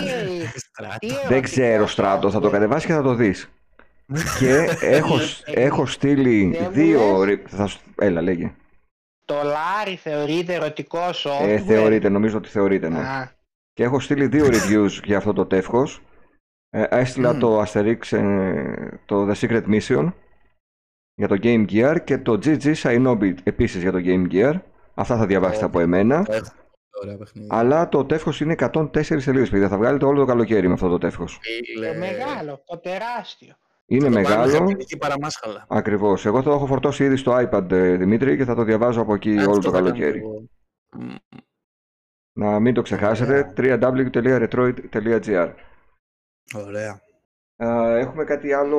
Στράτα.
τι
Δεν
ερωτικό
ξέρω, Στράτο, θα το
software.
κατεβάσεις και θα το δεις. και έχω, έχω στείλει
Δεν μου
δύο...
λες.
ρι- Θα, σου- έλα, λέγε.
Το Λάρι θεωρείται ερωτικό software.
Ε, θεωρείται, νομίζω ότι θεωρείται, ναι.
Α,
Και έχω στείλει δύο reviews για αυτό το τεύχος. Ε, έστειλα
Μμμ.
το Asterix, ε, το The Secret Mission για το Game Gear και το GG Shinobi επίσης για το Game Gear. Αυτά θα διαβάσετε
Ω.
από εμένα.
Έχω. Ωραία παιχνίδι.
Αλλά το τεύχος είναι 104 σελίδες, παιδιά. Θα βγάλετε όλο το καλοκαίρι με αυτό το τεύχος.
Φίλε.
το μεγάλο, το τεράστιο.
Είναι
Θα το πάρουμε
μεγάλο.
χαρτινική παραμάσχαλα.
Ακριβώς. Εγώ το έχω φορτώσει ήδη στο iPad, ε, Δημήτρη, και θα το διαβάζω από εκεί όλο
Αυτό
το
θα κάνω
καλοκαίρι.
εγώ. Μμ.
Να μην το ξεχάσετε, www.retroid.gr
Ωραία.
Ε, Έχουμε κάτι άλλο...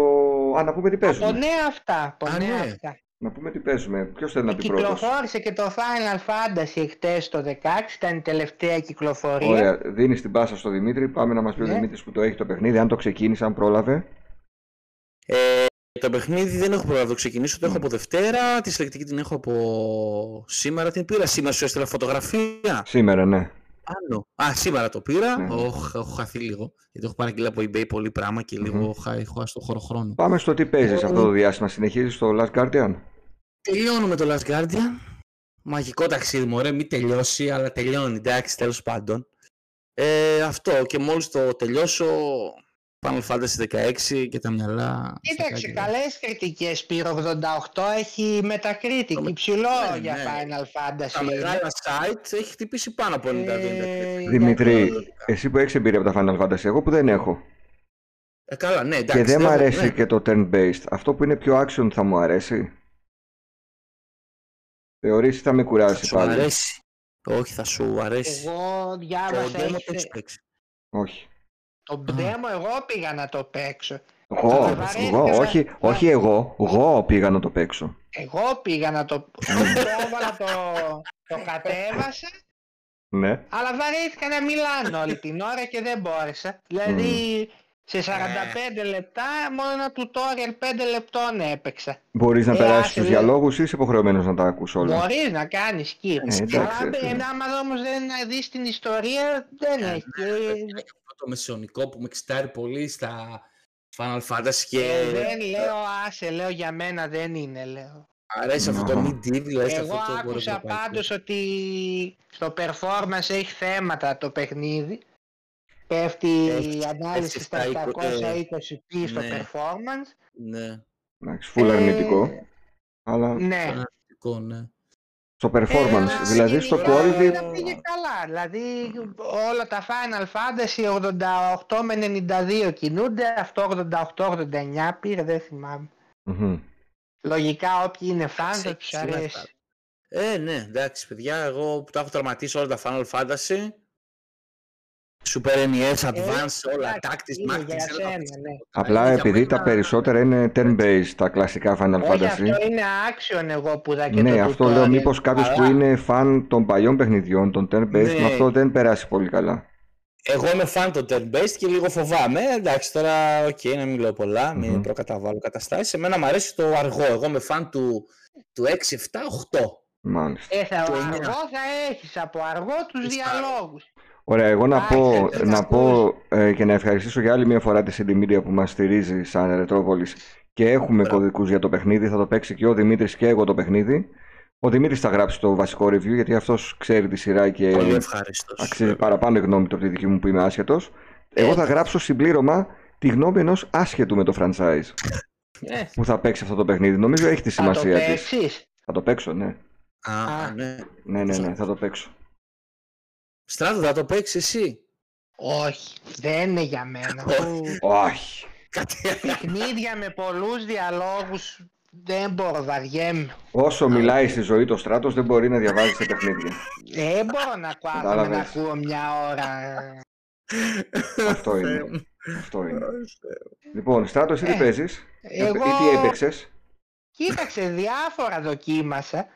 Α, να πούμε τι
Από
παίζουμε.
νέα αυτά. Από
Α,
νέα
ναι.
αυτά.
Να πούμε τι παίζουμε. Ποιος θέλει να πει πρώτος;
Κυκλοφόρησε και το Final Fantasy εχθές το 16, ήταν η τελευταία κυκλοφορία.
Ωραία, δίνεις την πάσα στο Δημήτρη. Πάμε να μας πει ο
Ναι.
Δημήτρης που το έχει το παιχνίδι. Αν το ξεκίνησε, αν πρόλαβε.
Ε, το παιχνίδι δεν έχω προλάβει να το ξεκινήσω, το έχω από Δευτέρα. Τη συλλεκτική την έχω από σήμερα. Την πήρα σήμερα, σου έστειλα φωτογραφία.
Σήμερα, ναι.
Άλλο. Α, σήμερα το πήρα.
Ναι.
Οχ, έχω χαθεί λίγο. Γιατί έχω παραγγείλει από eBay πολύ πράγμα και λίγο
Μμμ.
χα- έχω χάσει το χώρο χρόνο.
Πάμε στο τι παίζεις αυτό το διάστημα. Συνεχίζεις το Last Guardian;
Τελειώνω με το Last Guardian. Μαγικό ταξίδι μου, ωραία, μην τελειώσει, αλλά τελειώνει, εντάξει, τέλος πάντων. Ε, αυτό και μόλις το τελειώσω, Final Fantasy 16 και τα μυαλά...
Κοίταξε,
στα
καλές κριτικές Σπύρο 88 έχει Metacritic,
Το-
υψηλό
ναι,
για
ναι.
Final Fantasy.
Τα μεγάλα site έχει χτυπήσει πάνω από 90
Ε,
Δημήτρη,
γιατί-
εσύ που έχεις εμπειρία από τα Final Fantasy, εγώ που δεν έχω.
Ε, καλά, ναι, εντάξει.
και δεν μου
έχω-
αρέσει
ναι.
και το turn-based. Αυτό που είναι πιο action θα μου αρέσει. Θεωρείς θα με
Θα
κουράσει
σου
πάλι.
αρέσει. Όχι, θα σου αρέσει.
Εγώ
Το
διάβασα,
demo το
έχει-
έχεις παίξει.
Όχι.
Το demo εγώ πήγα να το παίξω.
Εγώ,
βαρέθηκα
εγώ,
να-
όχι, όχι εγώ, εγώ πήγα να το παίξω.
Εγώ πήγα να το... το έβαλα το... το κατέβασα,
Ναι.
αλλά βαρέθηκα να μιλάνε όλη την ώρα και δεν μπόρεσα. Δηλαδή, σε 45 λεπτά, μόνο ένα tutorial 5 λεπτών έπαιξα.
Μπορείς να
Ε,
περάσεις
άσε,
τους
λέει.
διαλόγους ή είσαι υποχρεωμένος να τα ακούς όλα.
Μπορείς να κάνεις skip.
Ε, εντάξει,
αλλά
έτσι είναι.
μπε- άμα όμως δεν δεις την ιστορία, δεν
Ε,
έχει.
Ναι, Αυτό το μεσαιωνικό που με εξητάρει πολύ στα Final Fantasy και
Ε, δεν λέω, άσε, λέω για μένα δεν είναι, λέω.
αρέσει αυτό το
Αχα.
medieval, αρέσει
Εγώ
αυτό το
άκουσα
ευρωπαϊκό.
πάντως ότι στο performance έχει θέματα το παιχνίδι. Πέφτει
Έχει-
η ανάλυση
πέφτει
στα
στα
720p στο
ναι.
performance.
Ναι,
Εντάξει, full
Ε,
αρνητικό. Αλλά
Ναι.
φανατικό, ναι.
Στο performance,
Ε,
δηλαδή στο
γενικά
quality,
τα πήγε καλά. Δηλαδή όλα τα Final Fantasy 88 με 92 κινούνται. Αυτό 88-89 πήρε, δεν θυμάμαι.
Μμμ.
Λογικά όποιοι είναι fans θα τους
Ξέρεις,
αρέσει.
Ε, ναι, εντάξει, παιδιά, εγώ που τα έχω τερματίσει όλα τα Final Fantasy, Super NES, Advance, όλα,
Ε, εντάξει,
Tactics,
είναι
Tactics,
για
ένα
σένα,
τα
ναι.
Απλά
Για
επειδή τα
μένα-
περισσότερα είναι turn-based, τα κλασικά Final
Όχι
Fantasy.
αυτό είναι action εγώ που είδα και
Ναι,
το
αυτό
tutorial.
λέω μήπως κάποιος που
Αλλά-
είναι fan των παλιών παιχνιδιών, των turn-based,
Ναι.
με αυτό δεν περάσει πολύ καλά.
Εγώ είμαι fan των turn-based και λίγο φοβάμαι. Εντάξει, τώρα, οκ, να μην λέω πολλά, μην
Μμμ.
προκαταβάλω καταστάσεις. Εμένα μου αρέσει το αργό. Εγώ είμαι fan του, του 6, 7, 8.
Μάλιστα.
Ε, θα,
Το
αργό
εννιά.
θα έχεις από αργό τους
Τις
διαλόγους.
Ωραία, εγώ να
Άρχισε,
πω,
δεν
να
θα
πω ε, και να ευχαριστήσω για άλλη μια φορά τη CD Media που μας στηρίζει σαν Ρετρόπολης και έχουμε
Μπράβο.
κωδικούς για το παιχνίδι, θα το παίξει και ο Δημήτρης και εγώ το παιχνίδι. Ο Δημήτρης θα γράψει το βασικό review γιατί αυτός ξέρει τη σειρά και
Πολύ ευχαριστώ.
αξίζει παραπάνω η γνώμη του από τη δική μου που είμαι άσχετος. Εγώ θα γράψω συμπλήρωμα τη γνώμη ενός άσχετου με το franchise
Ε,
που θα παίξει αυτό το παιχνίδι. Νομίζω έχει τη
θα το
σημασία της.
παίξεις;
Θα το παίξω, ναι.
Α,
Α.
ναι.
Ναι, ναι, ναι, θα το παίξω.
Στράτο, θα το παίξεις εσύ;
Όχι, δεν είναι για μένα. Που
Όχι.
Κάτι
Παιχνίδια με πολλούς διαλόγους δεν μπορώ, βαριέμαι.
Όσο μιλάει στη ζωή το στράτος δεν μπορεί να διαβάζει σε παιχνίδια.
Δεν μπορώ να κάθομαι να
Κατάλαβες.
ακούω μια ώρα.
Αυτό είναι.
Θεέ μου.
Αυτό είναι. λοιπόν, Στράτο, εσύ τι
Ε,
παίζεις;
Εγώ
ή τι έπαιξες;
κοίταξε διάφορα δοκίμασα.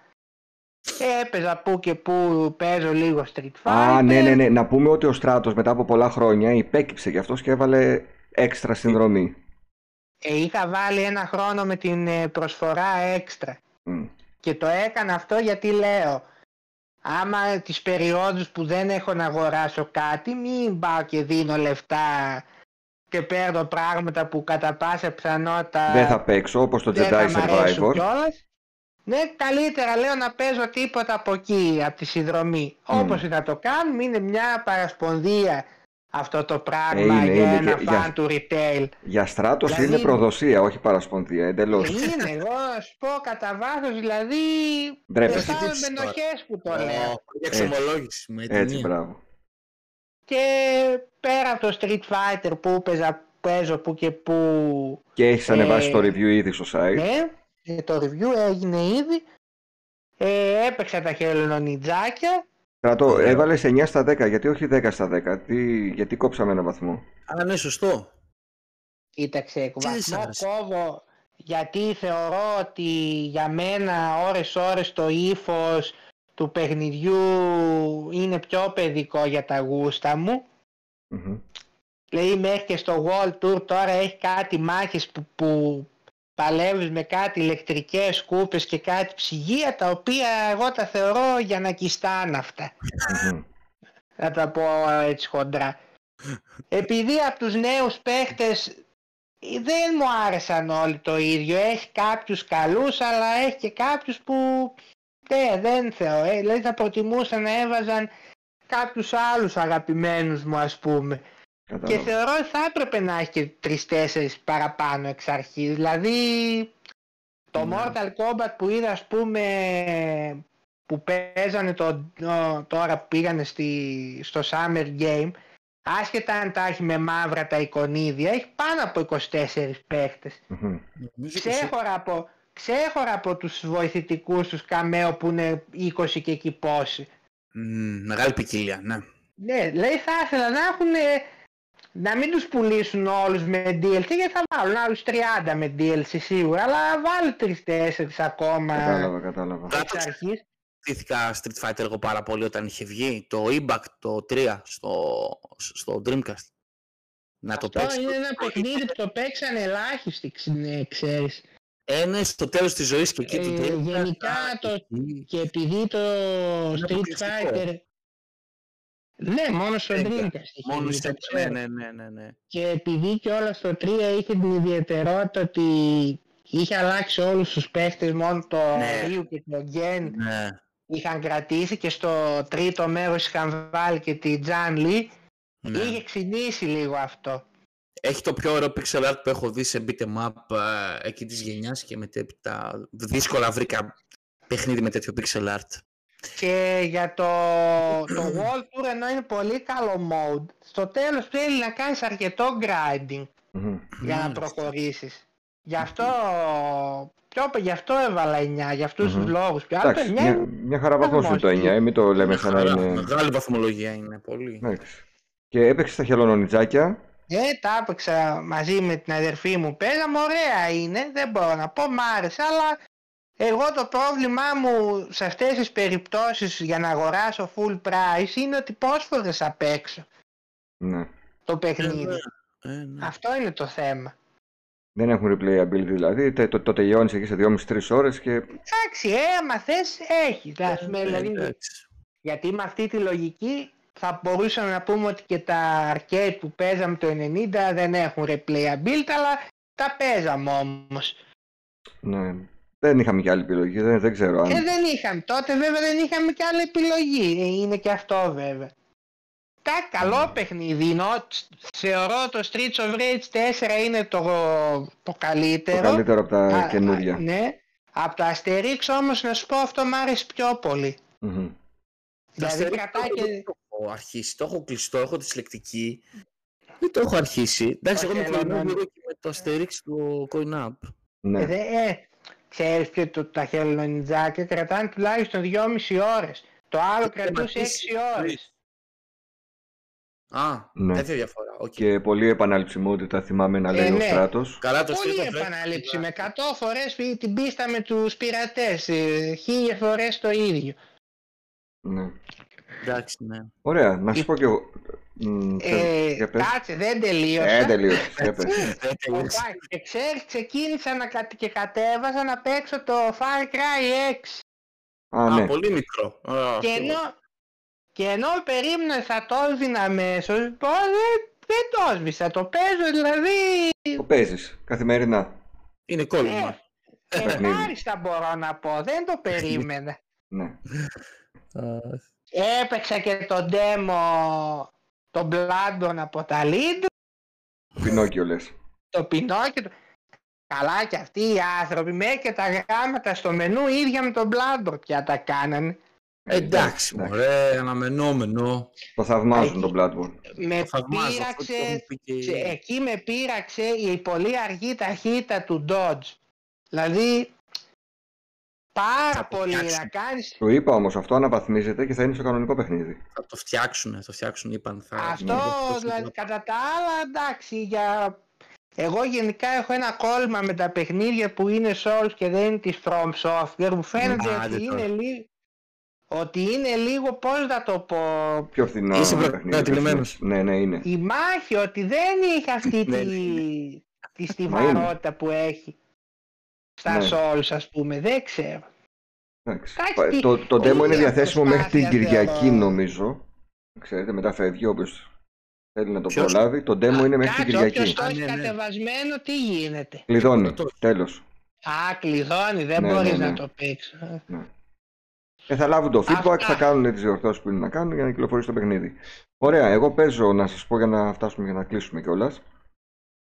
Έπαιζα που και που παίζω λίγο Street Fighter.
Α, ναι, ναι, ναι. Να πούμε ότι ο Στράτος μετά από πολλά χρόνια υπέκυψε γι' αυτός και έβαλε έξτρα συνδρομή.
Ε, είχα βάλει ένα χρόνο με την ε, προσφορά έξτρα.
Μμ.
Και το έκανα αυτό γιατί λέω άμα τις περιόδους που δεν έχω να αγοράσω κάτι μην πάω και δίνω λεφτά και παίρνω πράγματα που κατά πάσα πιθανότητα
Δεν θα παίξω όπως το
δεν
Jedi
θα μ' αρέσουν
Survivor.
κιόλας. Ναι, καλύτερα λέω να παίζω τίποτα από εκεί, από τη συνδρομή.
Μμ.
Όπως να το κάνουμε, είναι μια παρασπονδία αυτό το πράγμα
Ε, είναι,
για
είναι
ένα
και-
φαν
για-
του retail.
Για Στράτος
Δηλαδή-
είναι προδοσία, όχι παρασπονδία, εντελώς.
Είναι, εγώ να σου πω κατά βάθος, δηλαδή
Ντρέπεσαι.
αισθάνομαι
Έχει δείξει
ενοχές που το
Ω,
λέω.
Για εξομολόγηση με την
Έτσι,
μία.
μπράβο.
Και πέρα από το Street Fighter που παίζα, παίζω που και που,
Και έχεις
Ε,
ανεβάσει το review ήδη στο site.
ναι, ε, το review έγινε ήδη. Ε, έπαιξα τα χελονιτζάκια.
Στράτο,
Ωραίο.
έβαλες 9 στα 10, γιατί όχι 10 στα 10. Τι, γιατί κόψαμε ένα βαθμό.
Α, ναι, σωστό.
Κοίταξε,
δεν σ'
βαθμό
άρεσε;
κόβω γιατί θεωρώ ότι για μένα ώρες ώρες το ύφος του παιχνιδιού είναι πιο παιδικό για τα γούστα μου.
Μμμ.
Δηλαδή μέχρι και στο World Tour τώρα έχει κάτι μάχες που, που παλεύεις με κάτι ηλεκτρικές σκούπες και κάτι ψυγεία τα οποία εγώ τα θεωρώ για να κιστάνε αυτά.
Μμμ.
Θα τα πω έτσι χοντρά. Επειδή από τους νέους παίχτες ε, δεν μου άρεσαν όλοι το ίδιο. Έχει κάποιους καλούς αλλά έχει και κάποιους που ναι, δεν θεωρώ. Ε, δηλαδή θα προτιμούσα να έβαζαν κάποιους άλλους αγαπημένους μου ας πούμε. Και
Κατάλαβα.
θεωρώ ότι θα έπρεπε να έχει και τρεις-τέσσερις παραπάνω εξ αρχής. Δηλαδή το
Ναι.
Mortal Kombat που είδα ας πούμε που παίζανε το, το- τώρα που πήγανε στη, στο Summer Game άσχετα αν τα έχει με μαύρα τα εικονίδια έχει πάνω από 24 παίχτες.
Μμμ.
Νομίζω και
Ξέχωρα από, ξέχωρα από τους βοηθητικούς τους καμέο που είναι 20 και εκεί πόσοι.
Μμ, μεγάλη ποικιλία, ναι.
Ναι, λέει θα ήθελα να έχουν να μην τους πουλήσουν όλους με DLC γιατί θα βάλουν άλλους 30 με DLC σίγουρα αλλά βάλει 3-4 ακόμα
Κατάλαβα, κατάλαβα.
εξ αρχής.
Στήθηκα Street Fighter εγώ πάρα πολύ όταν είχε βγει το Impact το 3 στο, στο Dreamcast. Να το
Αυτό
παίξω.
είναι ένα παιχνίδι που το παίξαν ελάχιστοι, ξ- ναι, ξέρεις.
Ένα στο τέλος της ζωής και εκεί
Ε,
του Dreamcast.
γενικά
α,
το-
εκεί.
Και επειδή το Street
αποκλειστικό.
Fighter... Ναι, μόνο στο
Ναι,
Dreamcast είχε
Μόνο
βγει,
στο...
το ξέρω.
Ναι, ναι, ναι, ναι, ναι.
Και επειδή και όλα στο 3 είχε την ιδιαιτερότητα ότι είχε αλλάξει όλους τους παίχτες μόνο το
Ναι.
Ryu και το Gen
ναι.
είχαν κρατήσει και στο τρίτο μέρος είχαν βάλει και τη Jan Lee
ναι.
είχε ξυνήσει λίγο αυτό.
Έχει το πιο ωραίο pixel art που έχω δει σε beat'em up ε, εκεί της γενιάς και μετέπειτα δύσκολα βρήκα παιχνίδι με τέτοιο pixel art.
Και για το, το World Tour ενώ είναι πολύ καλό mode στο τέλος θέλει να κάνεις αρκετό grinding
Μμμ.
για να
Μάλιστα.
προχωρήσεις. Γι' αυτό, πιο, γι' αυτό έβαλα 9, για αυτούς
Μμμ.
τους λόγους. Πιο άλλο το
Εντάξει,
9
μια,
είναι-
μια χαρά βαθμός είναι το 9, ε, μην το λέμε σαν να
Χαρά,
είναι...
Μεγάλη βαθμολογία είναι πολύ.
Εντάξει. Και έπαιξε τα χελονονιτζάκια.
Ε, τα έπαιξα μαζί με την αδερφή μου. Παίζαμε, ωραία είναι, δεν μπορώ να πω, μ' άρεσε, αλλά εγώ το πρόβλημά μου σε αυτές τις περιπτώσεις για να αγοράσω full price είναι ότι πώς φορές θα παίξω
Ναι.
το
Ε,
παιχνίδι.
ναι. Ε, ναι.
Αυτό είναι το θέμα.
Δεν έχουν replayability δηλαδή. Το, το, το τελειώνεις εκεί σε 2,5-3 ώρες και
Εντάξει, ε, άμα θες, έχει.
Ε,
πούμε, δηλαδή,
εντάξει.
γιατί με αυτή τη λογική θα μπορούσαμε να πούμε ότι και τα arcade που παίζαμε το 90 δεν έχουν replayability, αλλά τα παίζαμε όμως.
ναι. Δεν είχαμε και άλλη επιλογή. Δεν, δεν ξέρω αν.
Ε, δεν είχαμε. Τότε βέβαια δεν είχαμε και άλλη επιλογή. Ε, είναι και αυτό βέβαια. Τα καλό παιχνίδι είναι. ο- Θεωρώ το Streets of Rage 4 είναι το, το
το
καλύτερο.
καλύτερο από τα
Α,
καινούργια.
α, ναι. Από το Asterix όμως να σου πω αυτό μου άρεσε πιο πολύ.
Μμμ.
Δηλαδή
Asterix
κρατάει
το
και...
έχω- το έχω αρχίσει, το έχω κλειστό, έχω τη συλλεκτική. Δεν το έχω αρχίσει. Εντάξει, εγώ
Όχι,
είμαι
αλλά
κολλημένο
να-
λίγο και με το Asterix του Coin Up.
Ναι.
Ε, δε- ε, ξέρεις και το, τα χελονιτζάκια κρατάνε τουλάχιστον 2,5 ώρες. Το άλλο
Και
κρατούσε 6
τερματίσει.
ώρες.
Α,
Ναι.
τέτοια διαφορά. οκ.
Και πολλή επαναληψιμότητα θυμάμαι να λέει
Ε,
ο
ναι.
Στράτος.
Καλά το
Πολύ
στείλω,
επαναλήψη. Με 100 φορές την πίστα με τους πειρατές. ε, Χίλιες φορές το ίδιο.
Ναι.
Εντάξει, ναι.
Ωραία, να σου πω κι εγώ. Μ,
Ε,
για πες.
κάτσε, δεν τελείωσα.
Ε, τελείωσες, για πες.
Δεν τελείωσε.
Εντάξει, και ξέρεις, ξεκίνησα να κατ- και κατέβαζα να παίξω το Far Cry 6.
Α,
Α,
ναι.
πολύ μικρό. Α,
Και
αυτό.
ενώ, και ενώ περίμενα θα το έσβηνα αμέσως, πω, δεν, δεν το έσβησα. Το παίζω δηλαδή
Το παίζεις καθημερινά.
Είναι
ε,
κόλλημα.
ευχάριστα μπορώ να πω. Δεν το περίμενα.
Ναι.
Έπαιξα και το demo το Bloodborne από τα Lead,
Πινόκιο λες.
το Pinocchio. το- Καλά και αυτοί οι άνθρωποι μέχρι και τα γράμματα στο μενού ίδια με τον Bloodborne πια τα κάνανε.
Ε,
Εντάξει, μωρέ, αναμενόμενο.
Το θαυμάζουν τον Bloodborne.
Με
Το θαυμάζω. αυτό το
πείραξε,
έχουν πει και-
σε- εκεί με πείραξε η πολύ αργή ταχύτητα του Dodge. Δηλαδή πάρα
Θα το
πολύ να
φτιάξουν.
κάνεις
Το είπα όμως, αυτό αναβαθμίζεται και θα είναι στο κανονικό παιχνίδι.
Θα το φτιάξουν, θα το φτιάξουν, είπαν. Θα...
Αυτό
Ναι,
δηλαδή κατά τα άλλα εντάξει για... Εγώ γενικά έχω ένα κόλλημα με τα παιχνίδια που είναι Souls και δεν είναι της From Software. Μου φαίνεται
Άντε
ότι
τώρα.
είναι, λίγο, ότι είναι λίγο πώς να το πω
Πιο φθηνό
Είσαι
παιχνίδι.
προκατηλημένος.
Ναι, ναι, είναι.
η μάχη ότι δεν είχε αυτή
Ναι,
τη, τη
Μα
στιβαρότητα που έχει στα
Ναι.
Souls ας πούμε. Δεν ξέρω.
Εντάξει.
Εντάξει,
Το, το
πολύ
demo είναι διαθέσιμο μέχρι την
προσπάθεια
Κυριακή
θεωρώ.
νομίζω. Ξέρετε, μετά φεύγει όποιος θέλει να το
Ποιος;
προλάβει. Το demo είναι μέχρι την
Κάτσε, όποιος
Κυριακή.
το
Α,
έχει
ναι, ναι.
κατεβασμένο τι γίνεται.
Κλειδώνει.
Το-
Τέλος.
Α, κλειδώνει, δεν
Ναι,
μπορείς
ναι, ναι.
να το παίξεις.
Ε, θα λάβουν το feedback,
Αυτά.
θα κάνουν τις διορθώσεις που είναι να κάνουν για να κυκλοφορήσει το παιχνίδι. Ωραία, εγώ παίζω να σας πω για να φτάσουμε για να κλείσουμε κιόλας.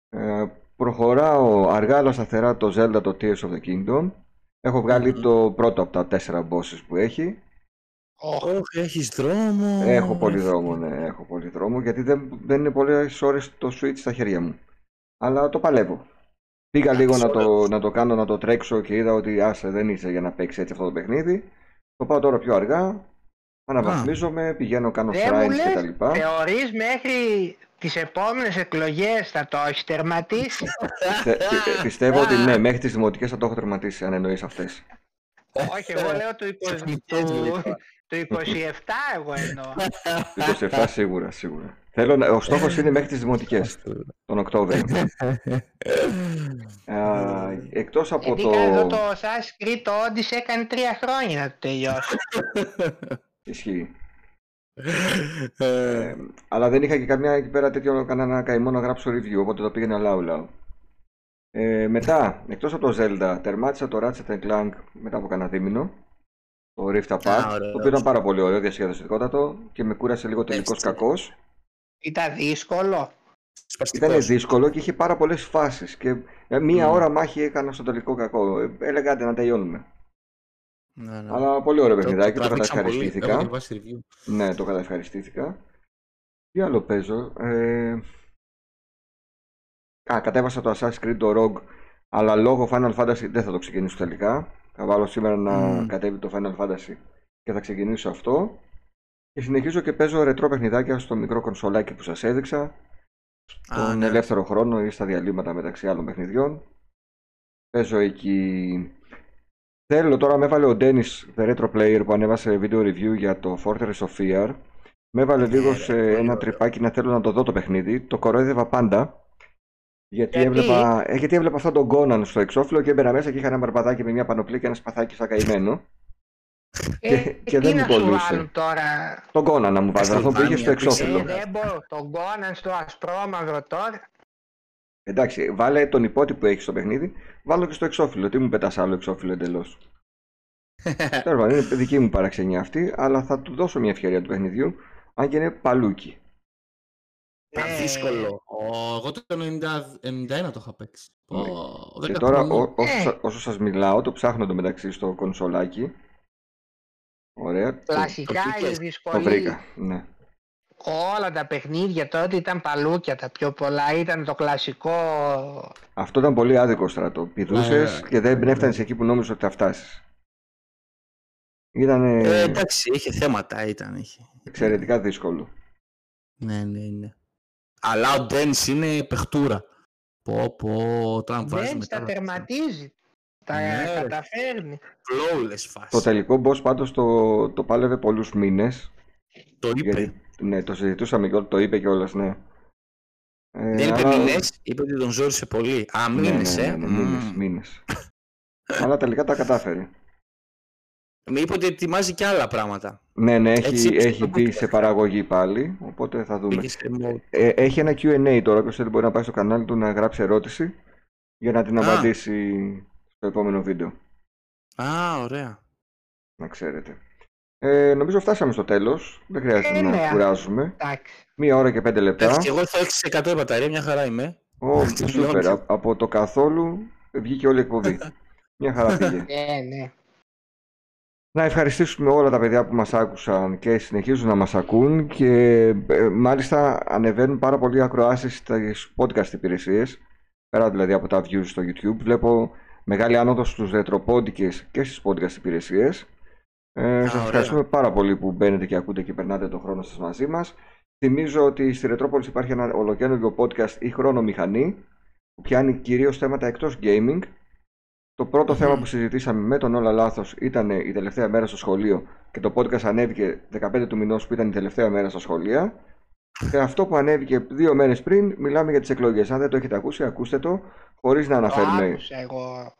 Ε, προχωράω αργά αλλά σταθερά το Zelda το Tears of the Kingdom. Έχω βγάλει
Μμμ.
το πρώτο από τα τέσσερα bosses που έχει.
Οχ,
Όχι, έχεις δρόμο.
Έχω πολύ δρόμο, ναι, έχω πολύ δρόμο γιατί δεν, δεν είναι πολλές ώρες το Switch στα χέρια μου. Αλλά το παλεύω. Πήγα λίγο να το, να το κάνω, να το τρέξω και είδα ότι άσε δεν είσαι για να παίξεις έτσι αυτό το παιχνίδι. Το πάω τώρα πιο αργά. Αναβαθμίζομαι, πηγαίνω, κάνω
Δεν μου
shrines
λες,
κτλ.
θεωρείς μέχρι τις επόμενες εκλογές θα το έχεις τερματίσει.
Πιστε- πι- πιστεύω ότι ναι, μέχρι τις δημοτικές θα το έχω τερματίσει, αν εννοείς αυτές.
Όχι, εγώ λέω το, 20,
Τεχνικές
το,
λέει τώρα.
το 27 εγώ εννοώ.
Το 27 σίγουρα, σίγουρα. Θέλω να, ο στόχος είναι μέχρι τις δημοτικές, τον Οκτώβριο. Α, εκτός από
Γιατί
το...
εδώ το Assassin's Creed το Odyssey έκανε τρία χρόνια να το τελειώσει.
Ισχύει.
Ε,
Ε, αλλά δεν είχα και καμιά εκεί πέρα τέτοιο κανένα καημό να γράψω review, οπότε το πήγαινα λαού λαού. Ε, μετά, εκτός από το Zelda, τερμάτισα το Ratchet Clank μετά από κανένα δίμηνο. Το Rift Apart,
ωραίο,
το οποίο ήταν πάρα πολύ ωραίο, διασκεδαστικότατο και με κούρασε λίγο τελικός
Έτσι.
κακός.
Ήταν δύσκολο.
σπαστικός.
Ήταν δύσκολο και είχε πάρα πολλές φάσεις και ε, μία
Μμμ.
ώρα μάχη έκανα στο τελικό κακό. Ε, Έλεγα άντε να τελειώνουμε.
Ναι, ναι.
Αλλά πολύ ωραίο παιχνιδάκι, το,
τραβήξαν πολύ. Έχω
καταευχαριστήθηκα.
διαβάσει review.
Ναι, το καταευχαριστήθηκα. Τι άλλο παίζω. Ε... Α, κατέβασα το Assassin's Creed το Rogue, αλλά λόγω Final Fantasy δεν θα το ξεκινήσω τελικά. Θα βάλω σήμερα να
Μμμ.
κατέβει το Final Fantasy και θα ξεκινήσω αυτό. Και συνεχίζω και παίζω ρετρό παιχνιδάκια στο μικρό κονσολάκι που σας έδειξα.
Α,
Στον
ναι.
ελεύθερο χρόνο ή στα διαλύματα μεταξύ άλλων παιχνιδιών. Παίζω εκεί. Θέλω τώρα, με έβαλε ο Dennis, the retro player, που ανέβασε video review για το Fortress of Fear. Με έβαλε
Ναι,
λίγο
ρε,
σε
πολύ
ένα
ωραίο.
τρυπάκι να θέλω να το δω το παιχνίδι. Το κορόιδευα πάντα. Γιατί,
Γιατί;
Έβλεπα, ε, γιατί έβλεπα αυτόν τον Conan στο εξώφυλλο και έμπαινα μέσα και είχα ένα μπαρμπαδάκι με μια πανοπλή και ένα σπαθάκι σαν καημένο.
Ε,
και
τι
δεν
να
μου
σου
κολλούσε.
βάλουν τώρα;
Τον Conan να μου βάζει, αυτό που είχε στο
Castlevania,
εξώφυλλο.
Ε, δεν μπορώ. Τον Conan στο ασπρόμαυρο τώρα.
Εντάξει, βάλε τον υπότι που έχεις στο παιχνίδι, βάλω και στο εξώφυλλο. Τι μου πετάς άλλο εξώφυλλο εντελώς; Τέλος πάντων, είναι δική μου παραξενιά αυτή, αλλά θα του δώσω μια ευκαιρία του παιχνιδιού, αν και είναι παλούκι.
Ήταν
Ε,
δύσκολο. Ω, Εγώ το 90 91 το είχα παίξει. Ω,
Ναι. Και
10
τώρα,
χρονών.
ό- όσο,
Ε.
σα- όσο σας μιλάω, το ψάχνω το μεταξύ στο κονσολάκι. Ωραία, το,
Κλασικά
το
η
Hitler,
το
δυσκολία.
βρήκα. Ναι.
Όλα τα παιχνίδια τότε ήταν παλούκια τα πιο πολλά. Ήταν το κλασικό.
Αυτό ήταν πολύ άδικο στρατό. Πηδούσες
Ναι.
και δεν έφτανες εκεί που νόμιζες ότι θα φτάσεις. Ήταν
Ε, εντάξει, είχε θέματα, ήταν. Είχε.
εξαιρετικά δύσκολο.
Ναι, ναι, ναι. Αλλά ο Ντένις είναι παιχτούρα. Πω πω, όταν βάζει
Δεν
μετά...
τα τερματίζει. Τα
Ναι, ρε.
καταφέρνει.
Flawless φάση.
Το τελικό boss πάντως το, το πάλευε πολλούς μήνες.
Το είπε.
Γιατί, ναι, το συζητούσαμε και το είπε κιόλας, ναι. Ε,
Δεν είπε
αλλά-
μήνες, είπε ότι τον ζόρισε πολύ. Α,
Ναι,
μήνες,
ναι,
ε.
ναι, ναι, μήνες,
Μμμ.
μήνες. αλλά τελικά τα κατάφερε.
Με είπε ότι ετοιμάζει και άλλα πράγματα.
Ναι, ναι, έχει,
Έτσι,
έχει
στο
μπει
podcast.
σε παραγωγή πάλι, οπότε θα δούμε.
Πήγε σε mode.
Ε, έχει ένα Q&A τώρα, όποιος θέλει μπορεί να πάει στο κανάλι του να γράψει ερώτηση για να την
Α.
απαντήσει στο επόμενο βίντεο,
Α, ωραία.
να ξέρετε. Ε, νομίζω φτάσαμε στο τέλος, δεν χρειάζεται
Ε,
να
ναι.
κουράζουμε.
Εντάξει.
Μία ώρα και πέντε λεπτά.
Εντάξει, εγώ έχω 6% μπαταρία, μια χαρά είμαι.
Ω,
Τελειώνει.
σούπερ, Α- από το καθόλου βγήκε όλη η εκπομπή. Μια χαρά πήγε.
Ναι, ναι.
Να ευχαριστήσουμε όλα τα παιδιά που μας άκουσαν και συνεχίζουν να μας ακούν και ε, μάλιστα ανεβαίνουν πάρα πολλοί ακροάσεις στις podcast υπηρεσίες πέρα δηλαδή από τα views στο YouTube βλέπω μεγάλη άνοδο στους ρετροπόντικες και στις podcast υπηρεσίες ε, σας
ωραία.
ευχαριστούμε πάρα πολύ που μπαίνετε και ακούτε και περνάτε τον χρόνο σας μαζί μας θυμίζω ότι στη Ρετρόπολης υπάρχει ένα ολοκαίρινο podcast η Χρόνο Μηχανή που πιάνει κυρίως θέματα εκτός gaming το πρώτο
Μμμ.
θέμα που συζητήσαμε με τον Όλα Λάθος ήταν η τελευταία μέρα στο σχολείο και το podcast ανέβηκε 15 του μηνός που ήταν η τελευταία μέρα στα σχολεία. Και αυτό που ανέβηκε δύο μέρες πριν, μιλάμε για τις εκλογές. Αν δεν το έχετε ακούσει, ακούστε το, χωρίς να
Το
αναφέρουμε.
άκουσα εγώ.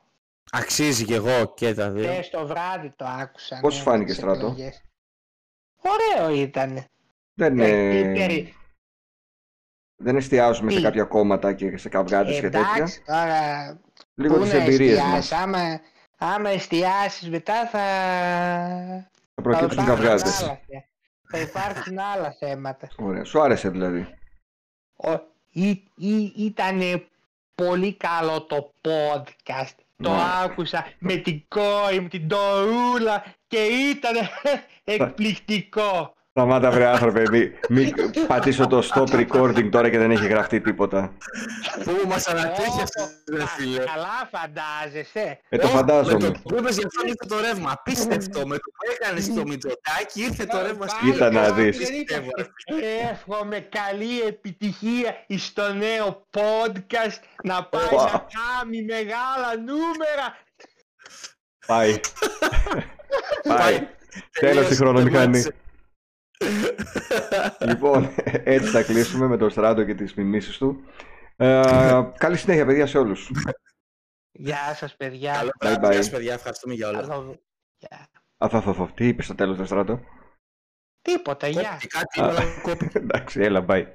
Αξίζει και εγώ και τα δύο.
Χθες το βράδυ το άκουσα.
Πώς
ναι,
σου φάνηκε,
τις
Στράτο;
εκλογές. Ωραίο ήταν.
Δεν,
Ε,
ε,
περι-
δεν εστιάζουμε σε
Τι;
κάποια κόμματα και σε καυγάδες και τέτοια.
Εντάξει, τώρα
Λίγο
πού
τις
να
εμπειρίες
εστιάσεις.
μας.
Άμα, άμα εστιάσεις μετά θα,
Θα
θα
προκύψουν
υπάρξουν
καυγάδες.
άλλα, θε- θα υπάρξουν άλλα θέματα.
Ωραία. Σου άρεσε δηλαδή.
Ο- ή- ή- Ήτανε πολύ καλό το podcast. Το
Ναι.
άκουσα με την κόρη μου, την Ντορούλα και ήταν εκπληκτικό.
Σταμάτα βρε άνθρωπε, μη, μη πατήσω το stop recording τώρα και δεν έχει γραφτεί τίποτα.
Πού μας ανατέχει
Ω,
αυτό, ρε
α,
φίλε;
Καλά φαντάζεσαι.
Ε, το
Ω,
φαντάζομαι.
Με το που είπες για αυτόν ήρθε το ρεύμα. Απίστευτο. Με το που έκανες το Μητσοτάκι ήρθε το ρεύμα στην
Πάλι
Κοίτα να
καλά,
δεις.
δεν είπα.
Πιστεύω, ρε.
Εύχομαι καλή επιτυχία στο νέο podcast να πάει
Ω.
να κάνει μεγάλα νούμερα.
Πάει. Πάει. Τέλος η χρονομηχανή. Λοιπόν, έτσι θα κλείσουμε με τον Στράτο και τις μιμήσεις του. Ε, καλή συνέχεια, παιδιά, σε όλους.
Γεια σας παιδιά.
Καλό
Bye
βράδυ,
bye.
γεια σας, παιδιά. Ευχαριστούμε για όλα.
Καλό- Γεια.
Αφαφαφαφ, τι είπες στο τέλος, τον Στράτο;
Τίποτα, γεια.
Κόπη, Κάτι είπα, αλλά κόπη.
Εντάξει, έλα, bye.